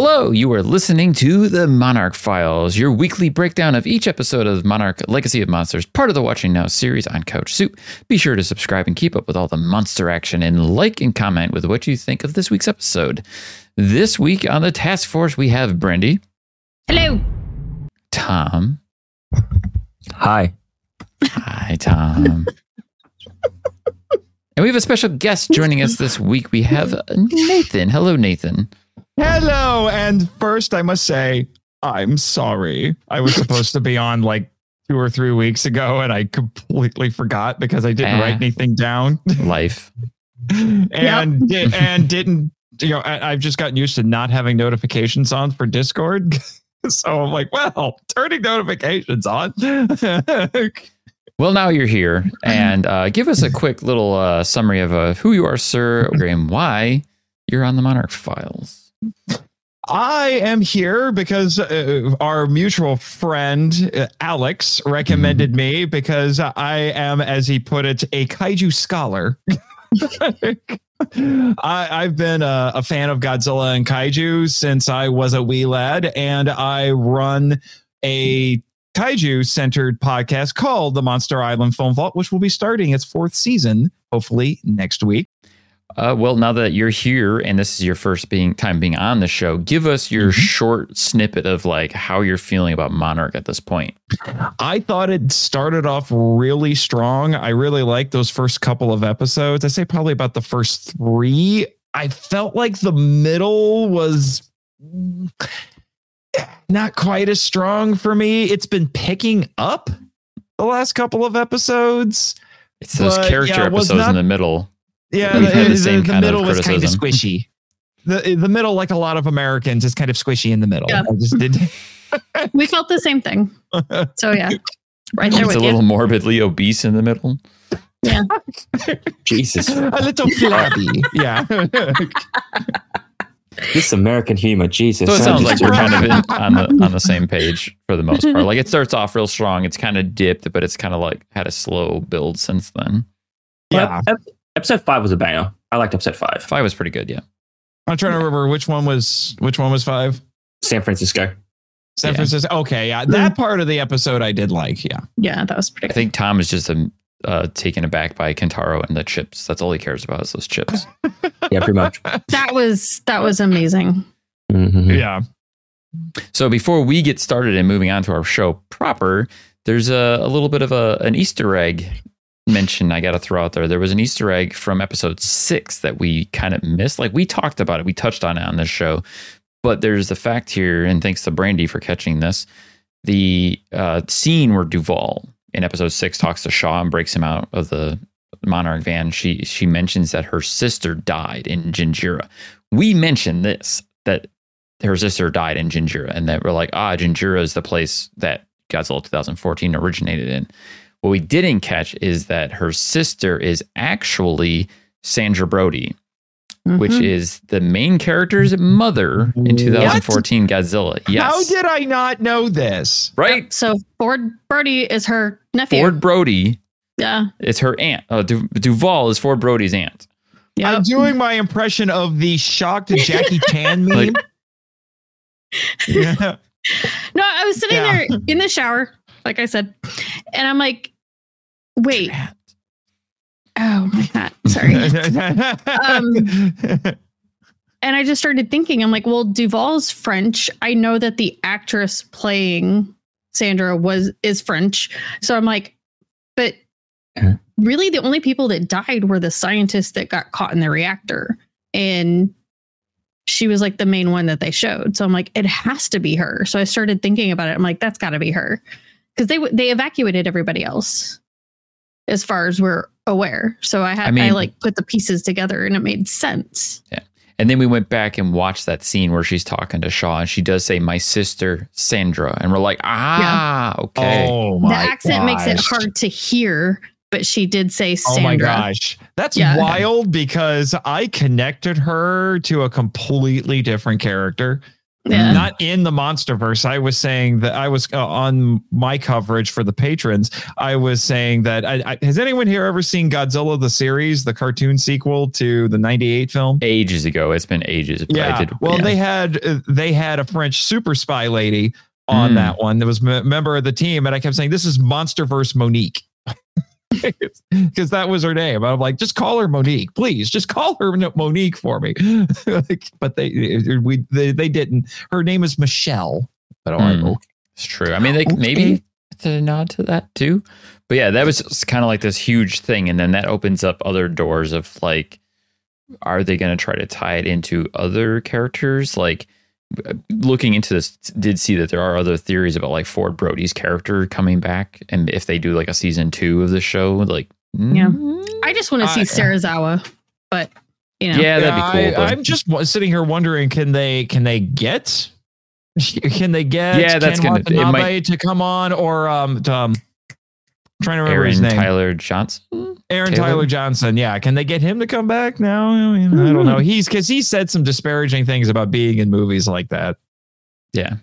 Hello, you are listening to the Monarch Files, your weekly breakdown of each episode of Monarch Legacy of Monsters, part of the Watching Now series on Couch Soup. Be sure to subscribe and keep up with all the monster action and like and comment with what you think of this week's episode. This week on the task force, we have Brandy. Hello. Tom. Hi. Hi, Tom. and we have a special guest joining us this week. We have Nathan. Hello, Nathan. Hello. And first, I must say, I'm sorry. I was supposed to be on like two or three weeks ago, and I completely forgot because I didn't Ah. write anything down, Life. and di- and didn't. You know, I, I've just gotten used to not having notifications on for Discord. so I'm like, well, turning notifications on. Well, now you're here, and uh, give us a quick little uh, summary of uh, who you are, sir, and why you're on the Monarch Files. I am here because uh, our mutual friend uh, Alex recommended me because I am, as he put it, a kaiju scholar. I, I've been a, a fan of Godzilla and kaiju since I was a wee lad, and I run a kaiju centered podcast called the Monster Island Film Vault, which will be starting its fourth season, hopefully next week. Uh, well, now that you're here and this is your first being time being on the show, give us your short snippet of like how you're feeling about Monarch at this point. I thought it started off really strong. I really liked those first couple of episodes. I say probably about the first three. I felt like the middle was not quite as strong for me. It's been picking up the last couple of episodes. It's those character yeah, it episodes in the middle. Yeah, We've the, the uh, the- the middle was kind of squishy. The the middle, like a lot of Americans, is kind of squishy in the middle. Yeah. I just did. We felt the same thing. So yeah, right there It's with a you. little morbidly obese in the middle. Yeah. Jesus. a little flabby. Yeah. This American humor, Jesus. So it sounds like we're kind of in, on the on the same page for the most part. Like it starts off real strong. It's kind of dipped, but it's kind of like had a slow build since then. yeah. Ep- Episode five was a banger. I liked episode five. Five was pretty good, yeah. I'm trying to remember which one was which one was five. San Francisco. San Yeah. Francisco. Okay, yeah, that part of the episode I did like. Yeah, Yeah, that was pretty. I pretty. think Tom is just um, uh, taken aback by Kentaro and the chips. That's all he cares about is those chips. Yeah, pretty much. That was that was amazing. Mhm. yeah. So before we get started and moving on to our show proper, there's a, a little bit of a, an Easter egg mention I got to throw out there. There was an Easter egg from episode six that we kind of missed. Like we talked about it, we touched on it on this show, but there's the fact here, and thanks to Brandy for catching this. The uh, scene where Duval in episode six talks to Shaw and breaks him out of the Monarch van. She she mentions that her sister died in Janjira. We mentioned this that her sister died in Janjira, and that we're like, ah, Janjira is the place that Godzilla 2014 originated in. What we didn't catch is that her sister is actually Sandra Brody, which Mhm. is the main character's mother in 2014 Godzilla. Yes. How did I not know this? right? So Ford Brody is her nephew. Ford Brody Yeah. It's her aunt. Oh, Du- Duval is Ford Brody's aunt. Yeah. I'm doing my impression of the shocked Jackie Chan meme. Like- yeah. No, I was sitting Yeah. there in the shower, like I said, and I'm like, wait. Oh my god. Sorry. and I just started thinking, I'm like, well, Duval's French. I know that the actress playing Sandra was is French. So I'm like, but Uh-huh. really the only people that died were the scientists that got caught in the reactor. And she was like the main one that they showed. So I'm like, it has to be her. So I started thinking about it. I'm like, that's got to be her. Because they they evacuated everybody else as far as we're aware. So I had I I, like put the pieces together and it made sense. Yeah. And then we went back and watched that scene where she's talking to Shaw, and she does say, "My sister Sandra," and we're like, "Ah, okay." Oh the my accent makes it hard to hear, but she did say Sandra. Oh Sandra. my gosh. That's Yeah. wild because I connected her to a completely different character. Yeah. Not in the Monsterverse. I was saying that I was uh, on my coverage for the patrons. I was saying that I, I, has anyone here ever seen Godzilla the series, the cartoon sequel to the 98 film? Ages ago, it's been ages. But I Yeah. did, well, yeah. they had uh, they had a French super spy lady on Mm. that one that was a member of the team, and I kept saying this is Monsterverse Monique. Because that was her name. I'm like, just call her Monique, please. Just call her Monique for me. like, but they we they, they didn't. Her name is Michelle. But I'm Mm. like, okay. It's true. I mean, they Okay. maybe it's a nod to that too. But yeah, that was kind of like this huge thing, and then that opens up other doors of like, are they going to try to tie it into other characters? Like, looking into this, did see that there are other theories about like Ford Brody's character coming back, and if they do like a season two of the show, like, Yeah. mm, I just want to see I- Serizawa, but you know, yeah, that'd be cool. I, i'm just sitting here wondering, can they can they get can they get Yeah, that's Ken gonna- it Watanabe might- to come on or um, to, um trying to remember his Aaron name Tyler Johnson. Aaron Taylor? Tyler Johnson. Yeah, can they get him to come back now? I, mean, I don't know. He's because he said some disparaging things about being in movies like that. Yeah.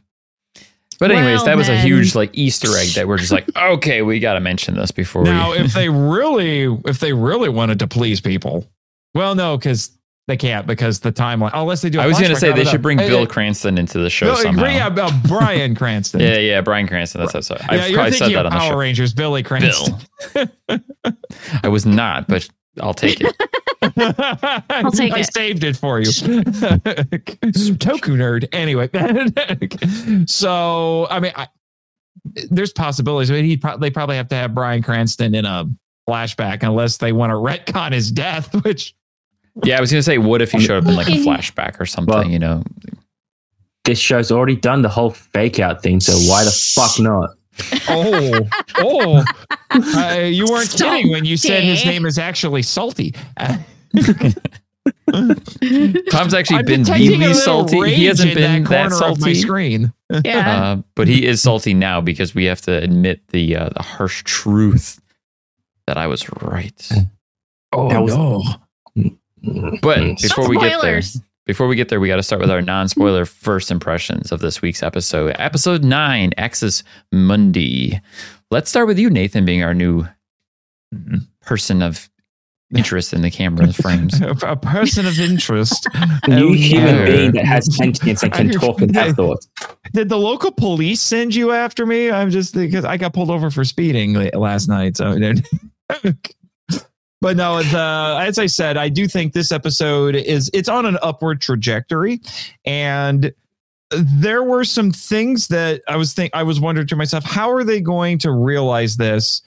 But anyways, Well, that was a then- huge like Easter egg that we're just like, okay, we got to mention this before Now, we. if they really, if they really wanted to please people, well, no, because they can't because the timeline. Unless they do. I I was going to say they should bring Bill Cranston into the show Bill, somehow. yeah, uh, Bryan Cranston. Yeah, yeah, Bryan Cranston. That's that's. I've yeah, you're probably said that on the Power show. Rangers, Billy Cranston. Bill. I was not, but I'll take it. I'll take I it. saved it for you. Toku nerd. Anyway, so I mean, I, there's possibilities. But he pro- they probably have to have Bryan Cranston in a flashback unless they want to retcon his death, which Yeah, I was going to say, what if he showed up in like a flashback or something? Well- you know, This show's already done the whole fake out thing, so why the fuck not? oh oh uh, you weren't kidding when you said his name is actually salty. Uh, Tom's actually I'm been really salty. He hasn't been that that corner my salty. screen. yeah. Uh, but he is salty now because we have to admit the uh, the harsh truth that I was right. Oh That was- no! But Mm. before we get there, before we get there, we got to start with our non-spoiler first impressions of this week's episode. Episode nine, Axis Mundi. Let's start with you, Nathan, being our new person of interest in the camera frames. a, a person of interest. New human yeah. being that has sentience and can talk and have thoughts. Did the local police send you after me? I'm just because I got pulled over for speeding last night. So, but no, the, as I said, I do think this episode is it's on an upward trajectory, and there were some things that I was think I was wondering to myself, how are they going to realize this?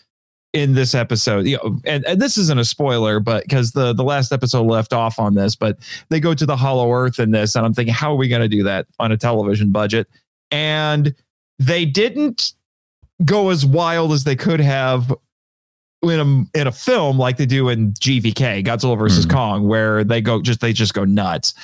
in this episode you know and, and this isn't a spoiler but because the the last episode left off on this but they go to the hollow earth in this and i'm thinking how are we going to do that on a television budget and they didn't go as wild as they could have in a in a film like they do in GVK Godzilla versus Mhm. Kong where they go just they just go nuts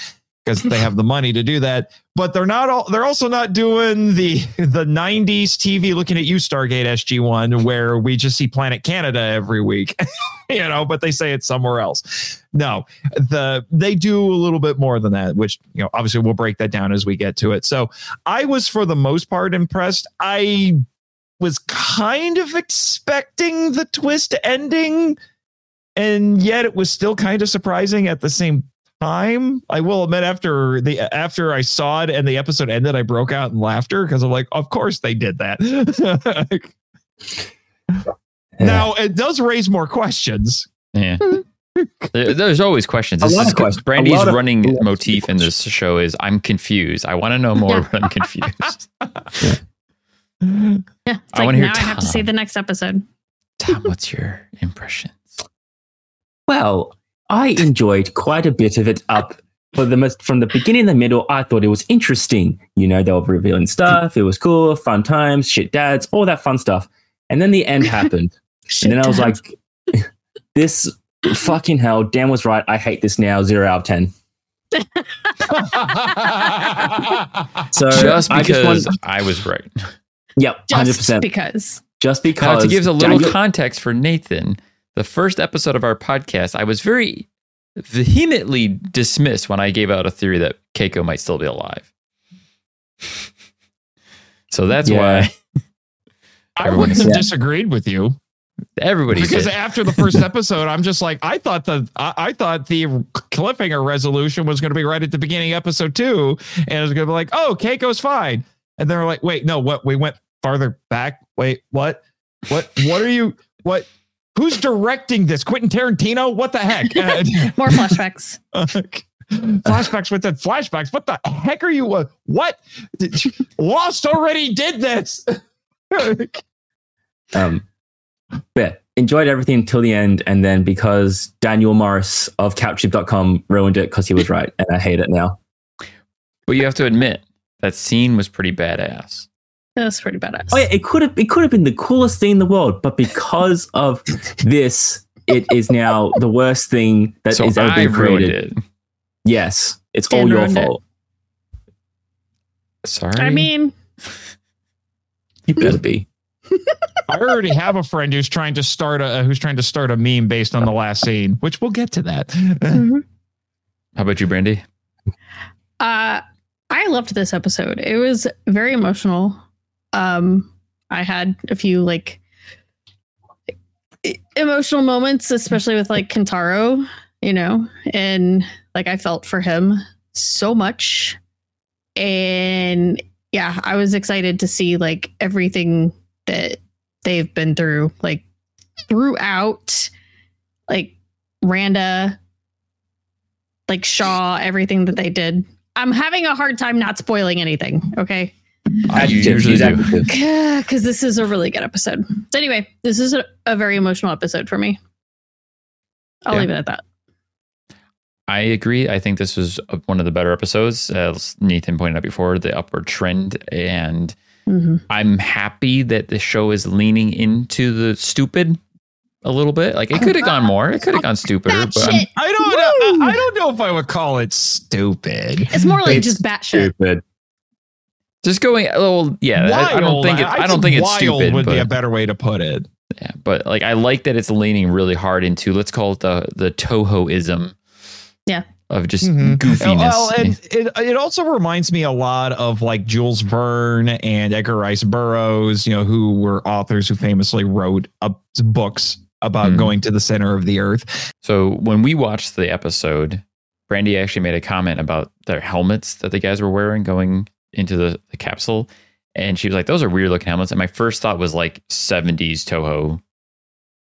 because they have the money to do that. But they're not all. They're also not doing the the '90s TV looking at you Stargate SG One, where we just see Planet Canada every week, you know. But they say it's somewhere else. No, the they do a little bit more than that, which you know obviously we'll break that down as we get to it. So I was for the most part impressed. I was kind of expecting the twist ending, and yet it was still kind of surprising at the same time. I will admit after the after I saw it and the episode ended, I broke out in laughter because I'm like, of course they did that. now it does raise more questions. Yeah. There's always questions. A This lot is of questions. Brandy's of- running a lot motif in this show is I'm confused. I want to know more, but I'm confused. Mm-hmm. Yeah. It's I like wanna hear now I have to see the next episode. Tom, what's your impressions? Well, I enjoyed quite a bit of it up for the most from the beginning the middle. I thought it was interesting. You know, they were revealing stuff. It was cool, fun times, shit dads, all that fun stuff. And then the end happened. and then I was like, this fucking hell, Dan was right. I hate this now. Zero out of 10. So just I because want- I was right. Yep, just 100%. because. just Now, because. to give a little Daniel- context for Nathan, the first episode of our podcast, I was very vehemently dismissed when I gave out a theory that Keiko might still be alive. So that's Yeah. why I wouldn't have Yeah. disagreed with you everybody because said, after the first episode, I'm just like, I thought the I, I thought the cliffhanger resolution was going to be right at the beginning of episode two, and it was going to be like, oh, Keiko's fine, and then we're like, wait, no, what? We went farther back. Wait, what? What? What are you? What? Who's directing this? Quentin Tarantino? What the heck? More flashbacks. flashbacks with the flashbacks. What the heck are you? Uh, what? Lost already did this. Um, but enjoyed everything until the end. And then because Daniel Morris of Couchsoup.com ruined it because he was right. And I hate it now. but you have to admit that scene was pretty badass. That's pretty badass. Oh yeah, it could have it could have been the coolest thing in the world, but because of this, it is now the worst thing that so is ever I been created. it. Yes, it's Dan all your ruined it. fault. Sorry. I mean, You better be. I already have a friend who's trying to start a who's trying to start a meme based on the last scene, which we'll get to that. how about you, Brandy? Uh, I loved this episode. It was very emotional. Um, I had a few like emotional moments, especially with like Kentaro, you know, and like I felt for him so much. And yeah, I was excited to see like everything that they've been through, like throughout, like Randa, like Shaw, everything that they did. I'm having a hard time not spoiling anything. Okay. I usually use do. Because this is a really good episode. So, anyway, this is a, a very emotional episode for me. I'll Yeah. leave it at that. I agree. I think this was one of the better episodes, as Nathan pointed out before, the upward trend. And Mhm. I'm happy that the show is leaning into the stupid a little bit. Like it could have gone more. It could have gone stupider, but I'm. I don't know. I, I don't know if I would call it stupid. It's more like It's just batshit. Stupid. Just going. Well, yeah. I, I don't think it, I, don't think it's wild stupid. Would but, be a better way to put it. yeah, but like I like that it's leaning really hard into let's call it the the Toho-ism. Yeah. Of just Mhm. goofiness. Well, and it, it also reminds me a lot of like Jules Verne and Edgar Rice Burroughs, you know, who were authors who famously wrote up books about Mhm. going to the center of the earth. So when we watched the episode, Brandy actually made a comment about their helmets that the guys were wearing going into the, the capsule. And she was like, those are weird looking helmets. And my first thought was like 70s Toho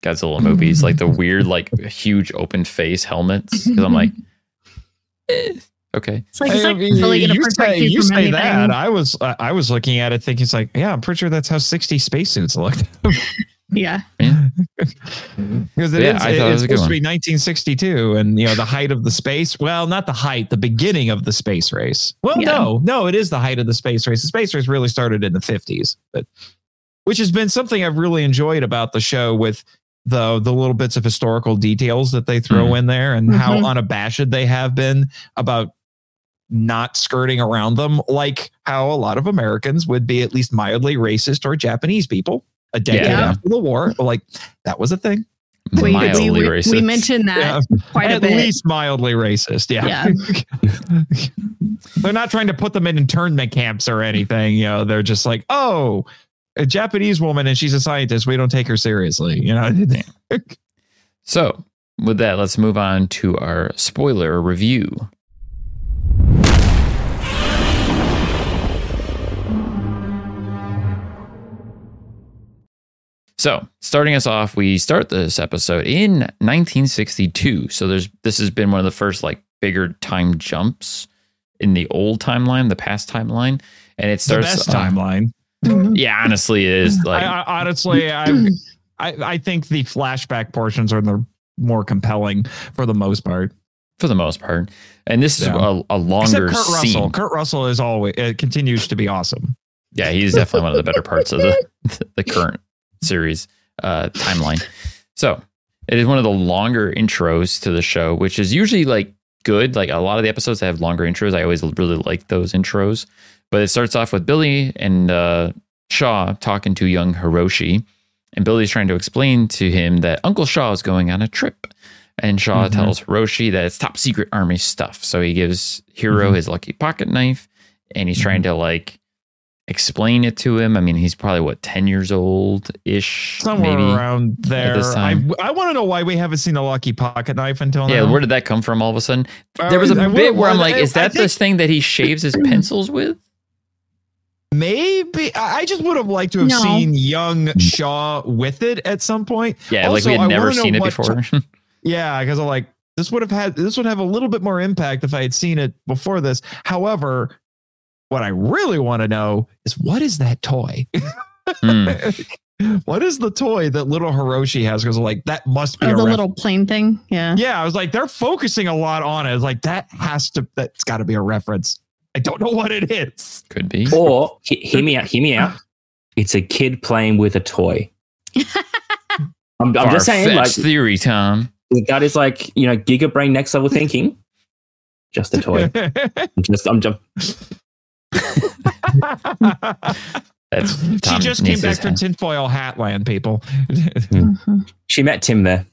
Godzilla movies, like the weird, like huge open face helmets. Because I'm like, eh, okay. It's like, it's I like mean, really you say, you, you say that. I was I I was looking at it thinking it's like, yeah, I'm pretty sure that's how 60 spacesuits looked. Yeah. Because it Yeah, is- I thought it it's was supposed to be 1962, and you know the height of the space. Well, not the height, the beginning of the space race. Well, Yeah. no, no, it is the height of the space race. The space race really started in the 50s, but which has been something I've really enjoyed about the show with the the little bits of historical details that they throw Mhm. in there and how Mhm. unabashed they have been about not skirting around them, like how a lot of Americans would be at least mildly racist or Japanese people a decade Yeah. after the war. Like that was a thing. We, Mildly we, we, racist. we mentioned that quite a bit. at least mildly racist. Yeah. they're not trying to put them in internment camps or anything. You know, they're just like, oh, a Japanese woman and she's a scientist. We don't take her seriously. You know, So, with that, let's move on to our spoiler review. So, starting us off, we start this episode in 1962. So, there's this has been one of the first like bigger time jumps in the old timeline, the past timeline, and it the starts best uh, timeline. Mhm. Yeah, honestly, it is like I, I, honestly, I, I I think the flashback portions are the more compelling for the most part. for the most part. And this is Yeah. a, a longer Except Kurt scene. Russell. Kurt Russell is always it continues to be awesome. Yeah, he's definitely one of the better parts of the the current series uh, timeline. So it is one of the longer intros to the show, which is usually like good. Like a lot of the episodes that have longer intros, I always really like those intros. But it starts off with Billy and uh, Shaw talking to young Hiroshi, and Billy's trying to explain to him that Uncle Shaw is going on a trip. And Shaw Mhm. tells Hiroshi that it's top secret army stuff. So he gives Hiro Mhm. his lucky pocket knife, and he's trying to like explain it to him. I mean, he's probably what ten years old ish, Somewhere maybe. around there. this I time. I want to know why we haven't seen a lucky pocket knife until Yeah, now. Yeah, where did that come from? All of a sudden, Uh, there was a I bit where I'm wonder- like, "Is I that think this thing that he shaves his pencils with?" Maybe I I just would have liked to have No. seen young Shaw with it at some point. Yeah, Also, like we I had never seen it what before. Yeah, because I'm like, this would have had this would have a little bit more impact if I had seen it before this. However, what I really want to know is what is that toy? Hmm. what is the toy that little Hiroshi has? Because like that must be Oh, a the ref- little plane thing. Yeah. Yeah, I was like, they're focusing a lot on it. Like that has to that's got to be a reference. I don't know what it is. Could be. Or he- hear me out. Hear me out. It's a kid playing with a toy. I'm, I'm just saying, like theory, Tom. that is like you know, giga brain next level thinking. Just a toy. I'm just, I'm just. That's she Tom just came back from hand. tinfoil hatland, people. Mhm. She met Tim there.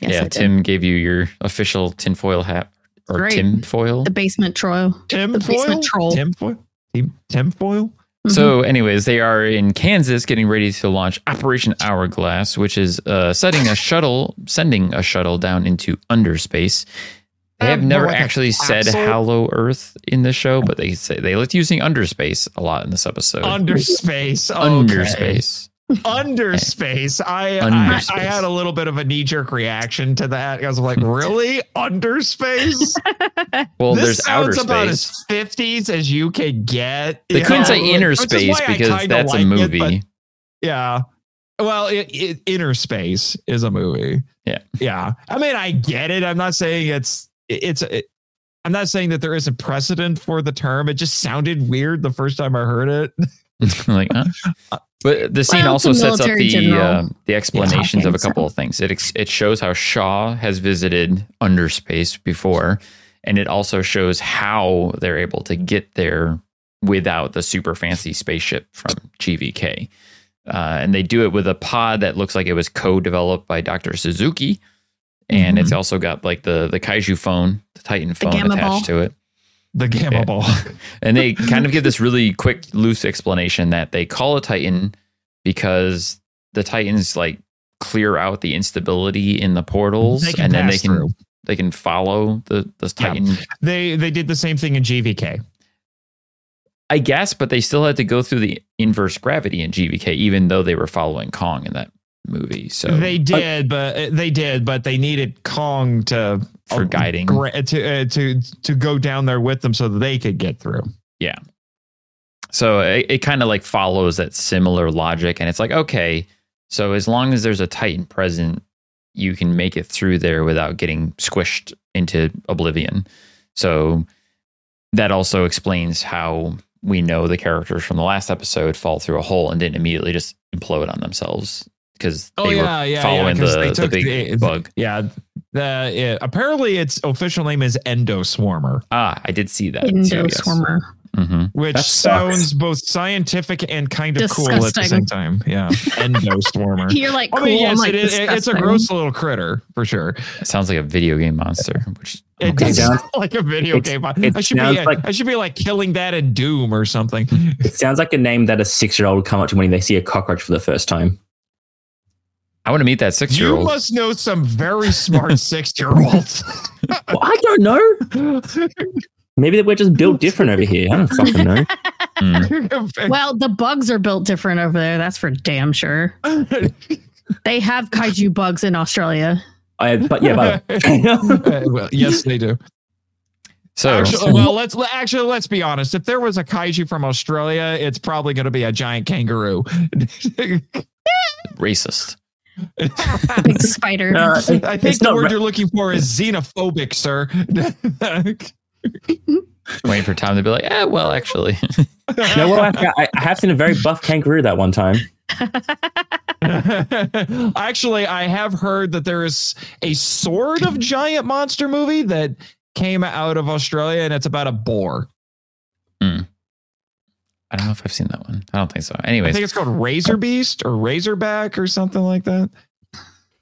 Yes, I yeah, did. Tim gave you your official tinfoil hat or Great. tinfoil. The basement troll. Tim The basement troll. Tim foil. Tim, Tim foil. Mhm. So, anyways, they are in Kansas getting ready to launch Operation Hourglass, which is uh, setting a shuttle, sending a shuttle down into underspace. They have more never like actually said? "Hollow Earth" in the show, but they say they like using underspace a lot in this episode. Underspace. Okay. underspace. Underspace. I, I Underspace. I had a little bit of a knee jerk reaction to that. I was like, really? Underspace? Well, this there's outer sounds about space. as 50s as you could get. They couldn't know? say inner space because that's a like it, movie. but yeah. Well, it, it, Inner Space is a movie. Yeah. Yeah. I mean, I get it. I'm not saying it's, it's, it, I'm not saying that there is a precedent for the term. It just sounded weird the first time I heard it. like, huh? But the scene Well, also sets up the uh, the explanations of a couple so. of things. It ex- it shows how Shaw has visited underspace before, and it also shows how they're able to get there without the super fancy spaceship from GVK. Uh, and they do it with a pod that looks like it was co-developed by Dr. Suzuki, and it's mm-hmm. also got like the the kaiju phone, the Titan phone gamma attached ball. to it. The Gamma Yeah. Ball. And they kind of give this really quick, loose explanation that they call a Titan because the Titans like clear out the instability in the portals, They can and then they can through. they can follow the the Yeah. Titan. They they did the same thing in GVK. I guess, but they still had to go through the inverse gravity in GVK, even though they were following Kong in that movie. So they did, but uh, they did, but they needed Kong to for uh, guiding, to uh, to to go down there with them so that they could get through. Yeah. So it, it kind of like follows that similar logic. And it's like, okay, so as long as there's a Titan present, you can make it through there without getting squished into oblivion. So that also explains how we know the characters from the last episode fall through a hole and didn't immediately just implode on themselves because Oh they yeah, were yeah, following yeah, 'cause the, they the took big the- bug. Yeah, the yeah, apparently its official name is Endoswarmer, Ah, I did see that. too, yes. Endoswarmer. Mhm. which sounds both scientific and kind of cool at the same time. Yeah, Endoswarmer. You're like, cool. I'm yes, like, it is, it's a gross little critter for sure. It sounds like a video game monster, which It Okay. does Sounds- sound like a video It's- game. it I should be, like- I should be like killing that in Doom or something. It sounds like a name that a six year old would come up to when they see a cockroach for the first time. I want to meet that six year old. You must know some very smart six year olds. Well, I don't know. Maybe we're just built different over here. I don't fucking know. Well, the bugs are built different over there. That's for damn sure. They have kaiju bugs in Australia. I, but yeah, but Uh, well, yes, they do. So Actually, well, let's actually let's be honest. If there was a kaiju from Australia, it's probably going to be a giant kangaroo. racist. Big spider. Uh, I think it's the word ra- you're looking for is xenophobic, sir. Waiting for Tom to be like, eh, well, actually. no, well, I, I I have seen a very buff kangaroo that one time. Actually, I have heard that there is a sort of giant monster movie that came out of Australia, and it's about a boar. I don't know if I've seen that one. I don't think so. Anyways, I think it's called Razor Beast or Razorback or something like that.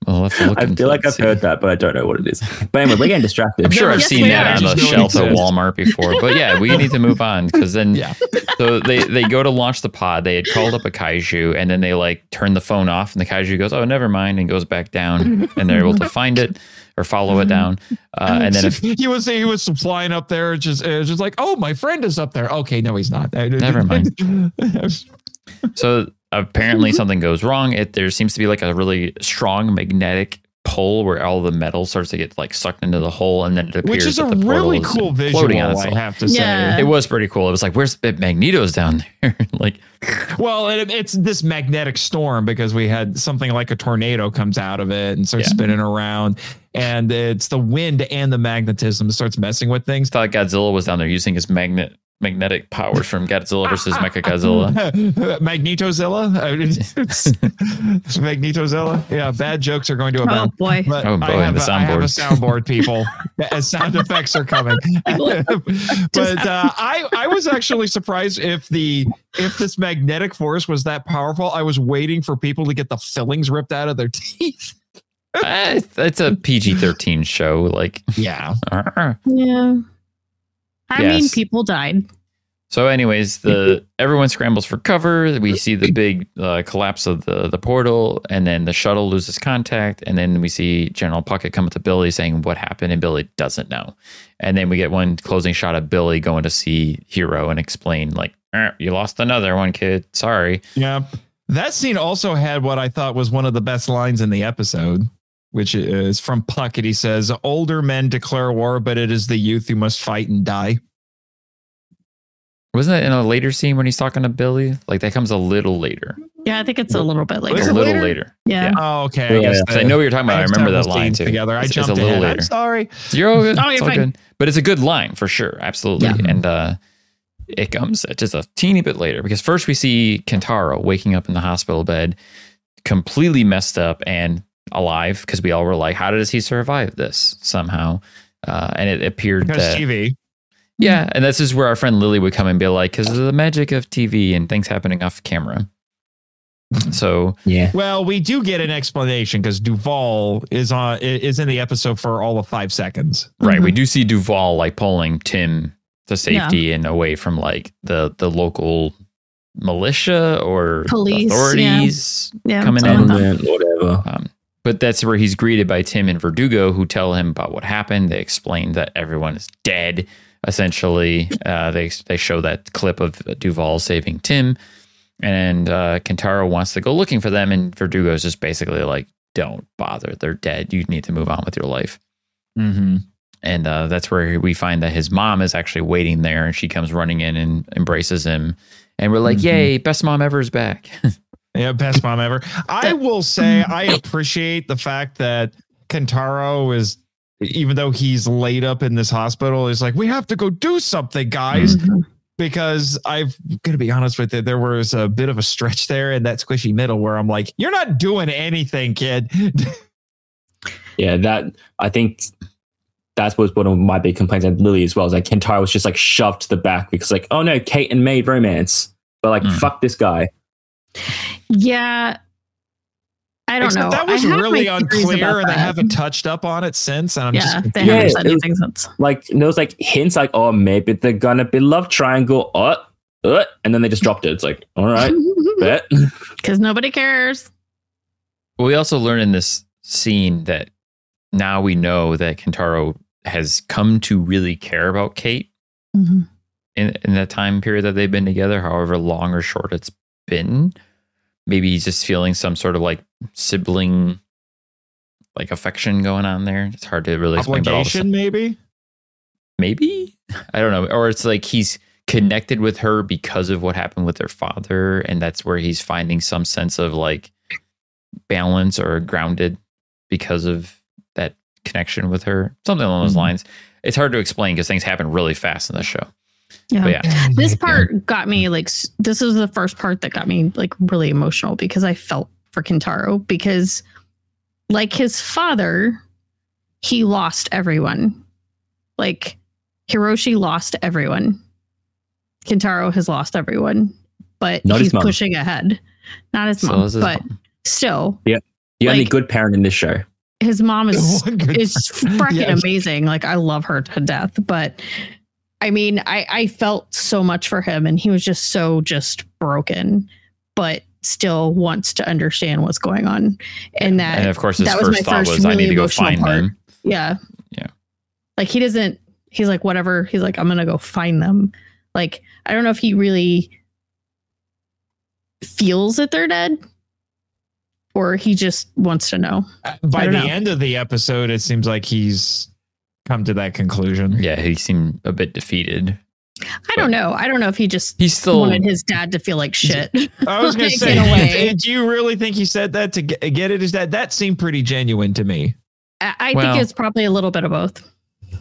we'll have to look I feel like I've see. heard that, but I don't know what it is. But anyway, we're getting distracted. I'm sure I've Yes, seen that are. on the Just know it shelf at. Walmart before. But yeah, we need to move on because then Yeah. so they they go to launch the pod. They had called up a kaiju and then they like turn the phone off and the kaiju goes, "Oh, never mind," and goes back down and they're able to find it or follow it down. Uh, and then if, he was he was flying up there, just uh, just like, oh, my friend is up there. Okay, no, he's not. Never mind. so apparently something goes wrong. It there seems to be like a really strong magnetic pull where all the metal starts to get like sucked into the hole and then it appears Which is a that the portal really is cool visual, floating on I have to say. Yeah. It was pretty cool. It was like, where's the Magneto's down there? like, Well, it, it's this magnetic storm because we had something like a tornado comes out of it and starts Yeah. spinning around, and it's the wind and the magnetism starts messing with things. thought Godzilla was down there using his magnet magnetic powers from Godzilla versus Mechagodzilla. Magnetozilla, Uh, it's, it's Magnetozilla. Yeah, bad jokes are going to Oh abound. boy. But Oh, boy, I, have the a, I have a soundboard. soundboard, people. As sound effects are coming. but uh, I, I was actually surprised if the if this magnetic force was that powerful. I was waiting for people to get the fillings ripped out of their teeth. Eh, it's a PG thirteen show. Like, Yeah. uh, Yeah. I mean, people died. so. Anyways, the everyone scrambles for cover. We see the big uh, collapse of the the portal, and then the shuttle loses contact, and then we see General Puckett come up to Billy saying what happened, and Billy doesn't know. And then we get one closing shot of Billy going to see Hiro and explain like, "Eh, "You lost another one, kid. Sorry." Yeah. That scene also had what I thought was one of the best lines in the episode, which is from Puckett. He says, Older men declare war, but it is the youth who must fight and die. Wasn't that in a later scene when he's talking to Billy? Like that comes a little later. Yeah, I think it's a little bit Was a little later? later. Yeah. Oh, okay. Yeah, I guess yeah. 'Cause I know what you're talking about. I have remember that several line too. Together, I It's- it's jumped a little ahead. I'm sorry. You're all good. Oh, you're It's all fine. good. But it's a good line for sure. Absolutely. Yeah. And uh, it comes just a teeny bit later because first we see Kentaro waking up in the hospital bed, completely messed up and alive because we all were like, how does he survive this somehow? Uh, and it appeared Because that TV. yeah, and this is where our friend Lily would come and be like, because of the magic of TV and things happening off camera. So Yeah. Well, we do get an explanation because Duval is on is in the episode for all of five seconds. Right. We do see Duval like pulling Tim to safety and away from like the the local militia or Police, authorities Yeah. coming in. Government, whatever. Um, but that's where he's greeted by Tim and Verdugo, who tell him about what happened. They explain that everyone is dead. Essentially, uh, they they show that clip of Duval saving Tim, and uh, Kentaro wants to go looking for them, and Verdugo is just basically like, "Don't bother. They're dead. You need to move on with your life." Mm-hmm. and uh, that's where we find that his mom is actually waiting there and she comes running in and embraces him and we're like Mhm. yay best mom ever is back Yeah, best mom ever. I will say I appreciate the fact that Kentaro is, even though he's laid up in this hospital, is like, we have to go do something, guys. Mhm. because I've going to be honest with you, there was a bit of a stretch there in that squishy middle where I'm like, you're not doing anything, kid. Yeah, that I think that's was one of my big complaints at Lily as well. Is like Kentaro was just like shoved to the back because like, oh no, Kate and Maid romance, but like Mhm. fuck this guy. Yeah. I don't know. That was really unclear, and they that. haven't touched up on it since. And I'm Yeah, just they haven't said anything since. Like there was like hints like, oh maybe they're gonna be love triangle, uh, uh, and then they just dropped it. It's like, all right, bet. Because nobody cares. We also learn in this scene that now we know that Kentaro has come to really care about Kate in, in the time period that they've been together, however long or short it's been. Maybe he's just feeling some sort of like sibling like affection going on there. It's hard to really explain. Obligation, maybe. maybe i don't know or it's like he's connected with her because of what happened with their father and that's where he's finding some sense of like balance or grounded because of that connection with her something along those Mhm. lines it's hard to explain because things happen really fast in the show Yeah. but yeah This part got me like, this is the first part that got me like really emotional because I felt for Kentaro because, like his father, he lost everyone. Like Hiroshi lost everyone. Kentaro has lost everyone, but Not he's pushing ahead. Not his So mom, is his but mom. still, Yeah. The only Like- good parent in this show. his mom is is freaking Yes. amazing. Like I love her to death. But I mean, I, I felt so much for him and he was just so just broken, but still wants to understand what's going on. And that and of course his that was first thought first was i need to go find part. them yeah. Yeah. Like he doesn't he's like, whatever. He's like, I'm gonna go find them. Like, I don't know if he really feels that they're dead or he just wants to know. By the know. end of the episode, it seems like he's come to that conclusion. yeah he seemed a bit defeated I don't know. I don't know if he just he still wanted his dad to feel like shit. I was going to Like, say, in a way. do you really think he said that to get, get it? Is that that seemed pretty genuine to me? I, I Well- think it's probably a little bit of both.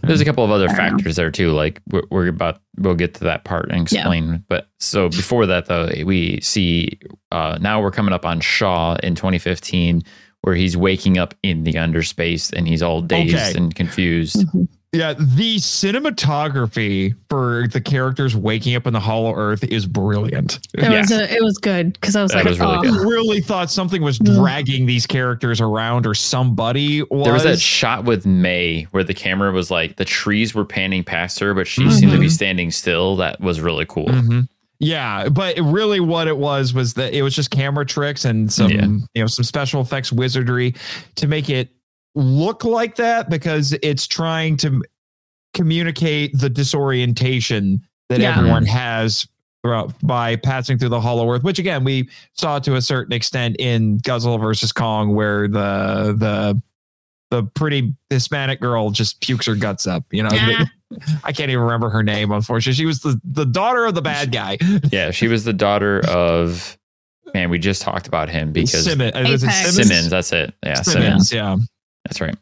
There's a couple of other I don't know. factors there too. Like we're, we're about, we'll get to that part and Yeah. explain. But so before that, though, we see uh, now we're coming up on Shaw in 2015, where he's waking up in the underspace and he's all dazed Okay. and confused. Yeah, the cinematography for the characters waking up in the Hollow Earth is brilliant. It Yeah. was a, it was good because I was That like, was really oh. I really thought something was Mm. dragging these characters around, or somebody was. There was that shot with May where the camera was like the trees were panning past her, but she seemed to be Mhm. standing still. That was really cool. Mhm. Yeah, but really what it was was that it was just camera tricks and some Yeah. you know some special effects wizardry to make it look like that because it's trying to communicate the disorientation that Yeah. everyone has throughout- by passing through the hollow earth which again we saw to a certain extent in Godzilla versus Kong where the the the pretty Hispanic girl just pukes her guts up you know Yeah. I can't even remember her name unfortunately she was the the daughter of the bad guy Yeah, she was the daughter of man. We just talked about him because Simmons. it Apex. Simmons. That's it. Yeah, Simmons. Simmons. Yeah. That's right.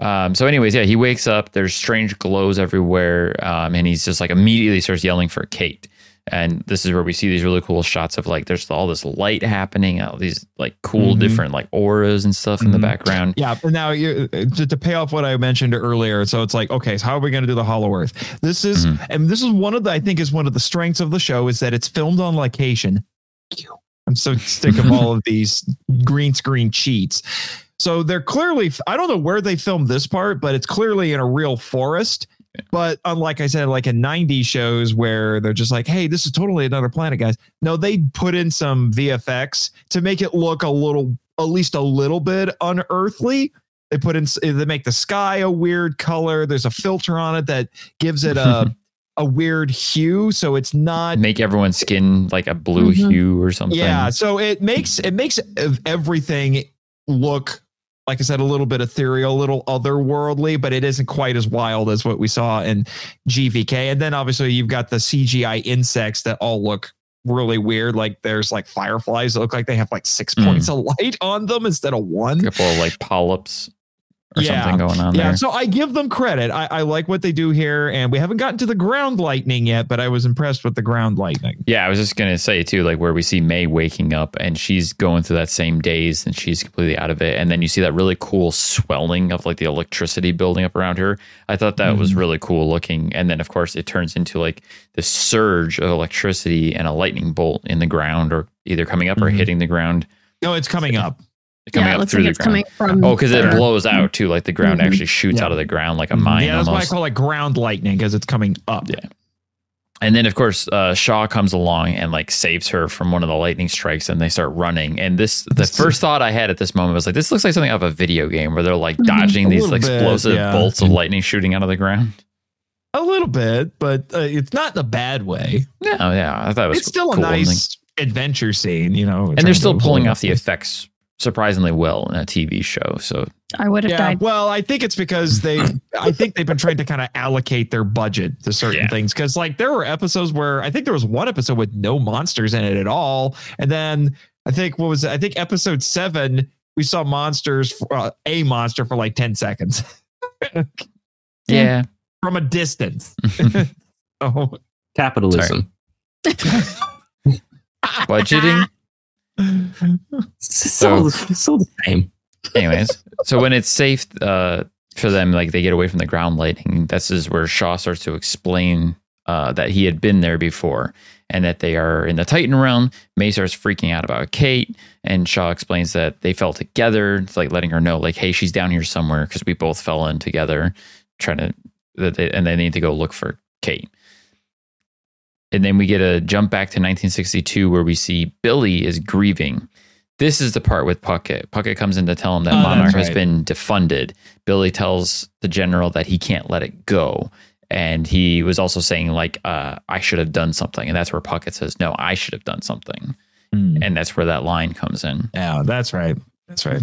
Um, so, anyways, yeah, he wakes up. There's strange glows everywhere, um, and he's just like immediately starts yelling for Kate. And this is where we see these really cool shots of like there's all this light happening, all these like cool Mhm. different like auras and stuff in the Mhm. background. Yeah. But now you to, to pay off what I mentioned earlier. So it's like, okay, so how are we going to do the Hollow Earth? This is, Mhm. and this is one of the, I think is one of the strengths of the show is that it's filmed on location. I'm so sick of all of these green screen cheats. So they're clearly, I don't know where they filmed this part, but it's clearly in a real forest. But unlike I said, like in 90s shows where they're just like, hey, this is totally another planet, guys. No, they put in some VFX to make it look a little, at least a little bit unearthly. They put in, they make the sky a weird color. There's a filter on it that gives it a, a weird hue. So it's not Make everyone's skin like a blue Mhm. hue or something. yeah, so it makes it makes everything look like I said, a little bit ethereal, a little otherworldly, but it isn't quite as wild as what we saw in GVK. And then obviously you've got the CGI insects that all look really weird. Like there's like fireflies that look like they have like six Mm. points of light on them instead of a one. couple of like polyps or something going on yeah, there. so I give them credit. I, I like what they do here, and we haven't gotten to the ground lightning yet, but I was impressed with the ground lightning. Yeah, I was just gonna say too, like where we see May waking up and she's going through that same daze and she's completely out of it, and then you see that really cool swelling of like the electricity building up around her. I thought that was Mhm. really cool looking, and then of course it turns into like the surge of electricity and a lightning bolt in the ground, or either coming up or Mhm. hitting the ground, No, it's coming up. Coming yeah, it up through like the it's ground. coming from. Oh, because it blows out too, like the ground Mhm. actually shoots Yeah. out of the ground like a mine yeah, that's almost. why I call it ground lightning because it's coming up. Yeah. And then, of course, uh, Shaw comes along and like saves her from one of the lightning strikes, and they start running. And this, the first thought I had at this moment was like, this looks like something out of a video game where they're like Mhm. dodging A these little bit, explosive yeah. bolts of lightning shooting out of the ground. A little bit, but uh, it's not in a bad way. Yeah, oh, yeah, I thought it was It's still a cool. And, nice adventure scene, you know. and they're still pulling off the effects surprisingly well in a TV show. So I would have Yeah, died. well, I think it's because they, I think they've been trying to kind of allocate their budget to certain Yeah. things. Because like there were episodes where I think there was one episode with no monsters in it at all, and then I think what was it? I think episode seven we saw monsters, for, uh, a monster for like ten seconds yeah, from a distance. oh, Capitalism. budgeting. It's all, it's the same. Anyways, so when it's safe uh, for them, like they get away from the ground lightning, this is where Shaw starts to explain uh, that he had been there before and that they are in the Titan realm. May starts freaking out about Kate, and Shaw explains that they fell together. It's like letting her know, like, hey, she's down here somewhere because we both fell in together, trying to, that they, and they need to go look for Kate. And then we get a jump back to 1962 where we see Billy is grieving. This is the part with Puckett. Puckett comes in to tell him that Oh, that's Monarch has been defunded. Billy tells the general that he can't let it go. And he was also saying, like, uh, I should have done something. And that's where Puckett says, No, I should have done something. And that's where that line comes in. yeah, that's right. That's right.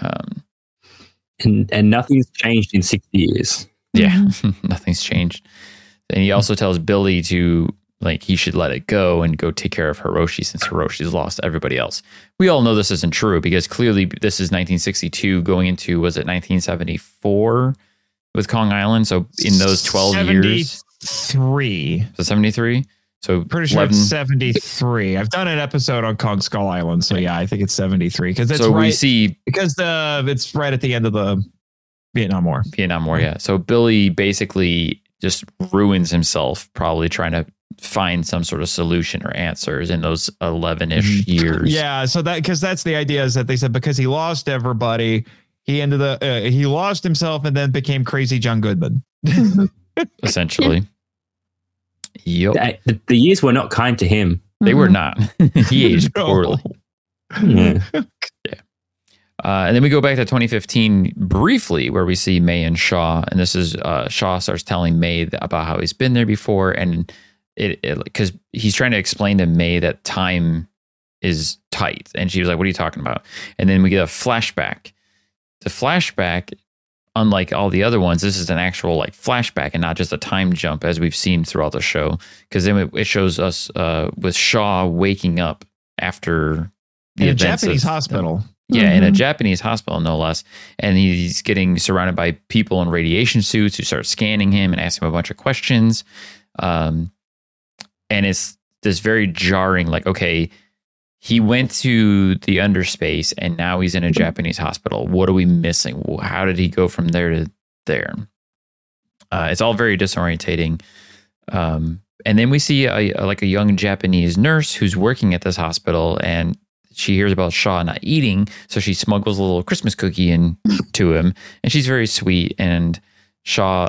Um, And, and nothing's changed in 60 years. yeah, nothing's changed. And he also tells Billy to like he should let it go and go take care of Hiroshi since Hiroshi's lost everybody else. We all know this isn't true because clearly this is 1962 going into was it 1974 with Kong Island. So in those 12 years, three. so 73. So Pretty sure 11 it's 73. I've done an episode on Kong Skull Island, so yeah, I think it's 73 because it's so right we see because the it's right at the end of the Vietnam War. Vietnam War. Yeah. So Billy basically just ruins himself, probably trying to find some sort of solution or answers in those 11 ish years. Mm-hmm. Yeah, so that because that's the idea is that they said because he lost everybody, he ended up uh, he lost himself and then became crazy John Goodman. essentially. Yep. The, the- the years were not kind to him. They were Mhm. not. he aged No. poorly. Yeah. Uh, and then we go back to 2015 briefly, where we see May and Shaw, and this is uh, Shaw starts telling May about how he's been there before, and it because he's trying to explain to May that time is tight, and she was like, "What are you talking about?" And then we get a flashback. The flashback, unlike all the other ones, this is an actual like flashback and not just a time jump as we've seen throughout the show. Because then it, it shows us uh, with Shaw waking up after the In events Japanese of- hospital. yeah, in a Mhm. Japanese hospital, no less. And he's getting surrounded by people in radiation suits who start scanning him and asking him a bunch of questions. Um, and it's this very jarring, like, okay, he went to the underspace and now he's in a Japanese hospital. What are we missing? How did he go from there to there? Uh, it's all very disorientating. Um, and then we see a, a- like a young Japanese nurse who's working at this hospital, and she hears about Shaw not eating, so she smuggles a little Christmas cookie in to him, and she's very sweet. And Shaw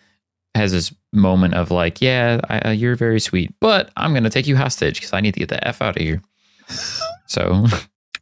has this moment of like, "Yeah, I, uh, you're very sweet, but I'm gonna take you hostage because I need to get the f out of here." So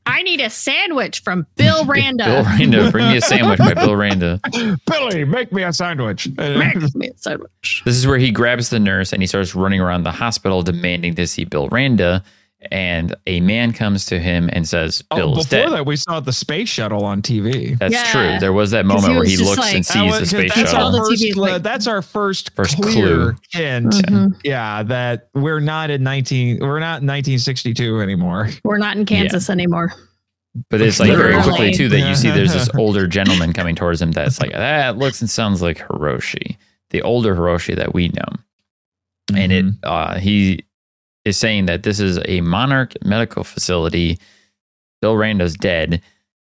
I need a sandwich from Bill Randa. Bill Randa, bring me a sandwich by Bill Randa. Billy, make me a sandwich. Make me a sandwich. This is where he grabs the nurse and he starts running around the hospital demanding to see Bill Randa. And a man comes to him and says, Oh, Bill's before dead. that, we saw the space shuttle on TV. That's Yeah. true. There was that moment he where he looks like- and sees was- the space that's shuttle. Our first, TV, like- that's our first, First clear hint. Mhm. Yeah, that we're not in 19. We're not in 1962 anymore. We're not in Kansas anymore. But it's like very quickly too that you see there's this older gentleman coming towards him that's like that looks and sounds like Hiroshi, the older Hiroshi that we know, and it Mhm. uh, he is saying that this is a Monarch medical facility. Bill Randa's dead,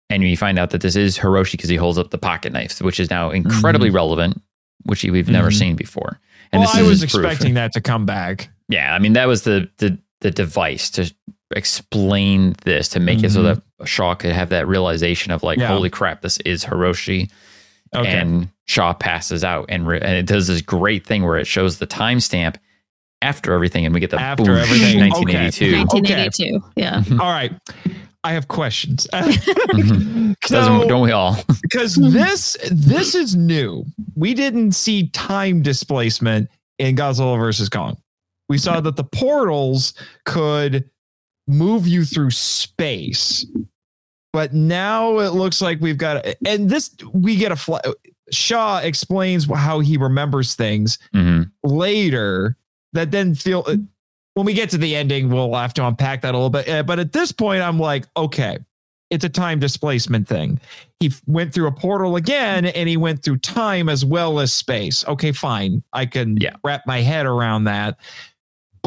and we find out that this is Hiroshi because he holds up the pocket knife, which is now incredibly relevant, which we've never Mhm. seen before. And well, I was his proof. expecting that to come back. Yeah, I mean that was the the the device to explain this to make it so that Shaw could have that realization of like, Mm-hmm. Yeah. holy crap, this is Hiroshi. Okay. And Shaw passes out and re- and it does this great thing where it shows the timestamp after everything, and we get the After boom, everything. 1982. 1982. Yeah. All right. I have questions. Mhm. so, Doesn't don't we all? because this this is new. We didn't see time displacement in Godzilla versus Kong. We saw that the portals could move you through space, but now it looks like we've got and this we get a fla- Shaw explains how he remembers things Mhm. later that then feel when we get to the ending we'll have to unpack that a little bit. Uh, but at this point i'm like okay it's a time displacement thing. He went through a portal again and he went through time as well as space. Okay fine. I can Yeah. wrap my head around that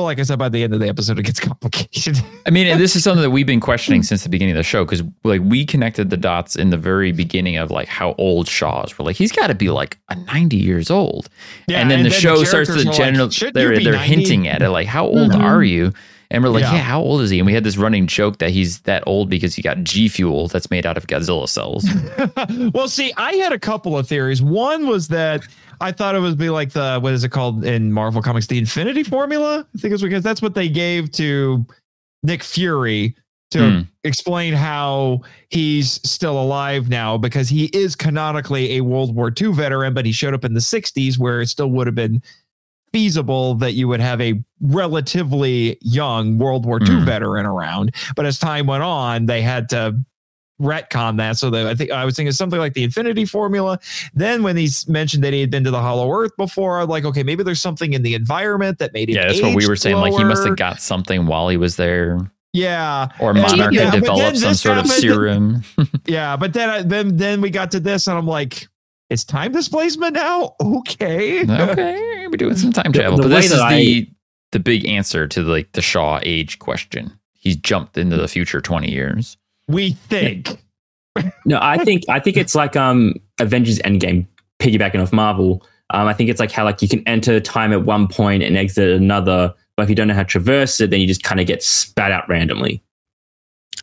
but like i said by the end of the episode it gets complicated I mean, and this is something that we've been questioning since the beginning of the show because, like, we connected the dots in the very beginning of like how old Shaw is. We're like, he's got to be like a ninety years old, Yeah, and then and the then the show starts to are like, general. They're they're 90?" hinting at it, like, how old Mhm. are you? And we're like, Yeah. yeah. how old is he? And we had this running joke that he's that old because he got G fuel that's made out of Godzilla cells. well, see, I had a couple of theories. One was that I thought it would be like the what is it called in Marvel Comics, the Infinity Formula. I think it's because that's what they gave to Nick Fury to Hmm. explain how he's still alive now because he is canonically a World War II veteran, but he showed up in the 60s where it still would have been feasible that you would have a relatively young World War II Hmm. veteran around. But as time went on, they had to retcon that. So that I think I was thinking something like the Infinity Formula. Then when he mentioned that he had been to the Hollow Earth before, I'm like, okay, maybe there's something in the environment that made him. yeah, that's what we were saying. Like he must have got something while he was there, Yeah, or Monarch Yeah, had developed some sort of serum. yeah. But then I, then then we got to this, and I'm like, it's time displacement now. Okay. okay, we're doing some time travel, the but this is that the the big answer to like the Shaw age question. He's jumped into the future twenty years. we think. No, I think I think it's like um Avengers Endgame piggybacking off Marvel. Um, I think it's like how like you can enter time at one point and exit another, but if you don't know how to traverse it, then you just kind of get spat out randomly.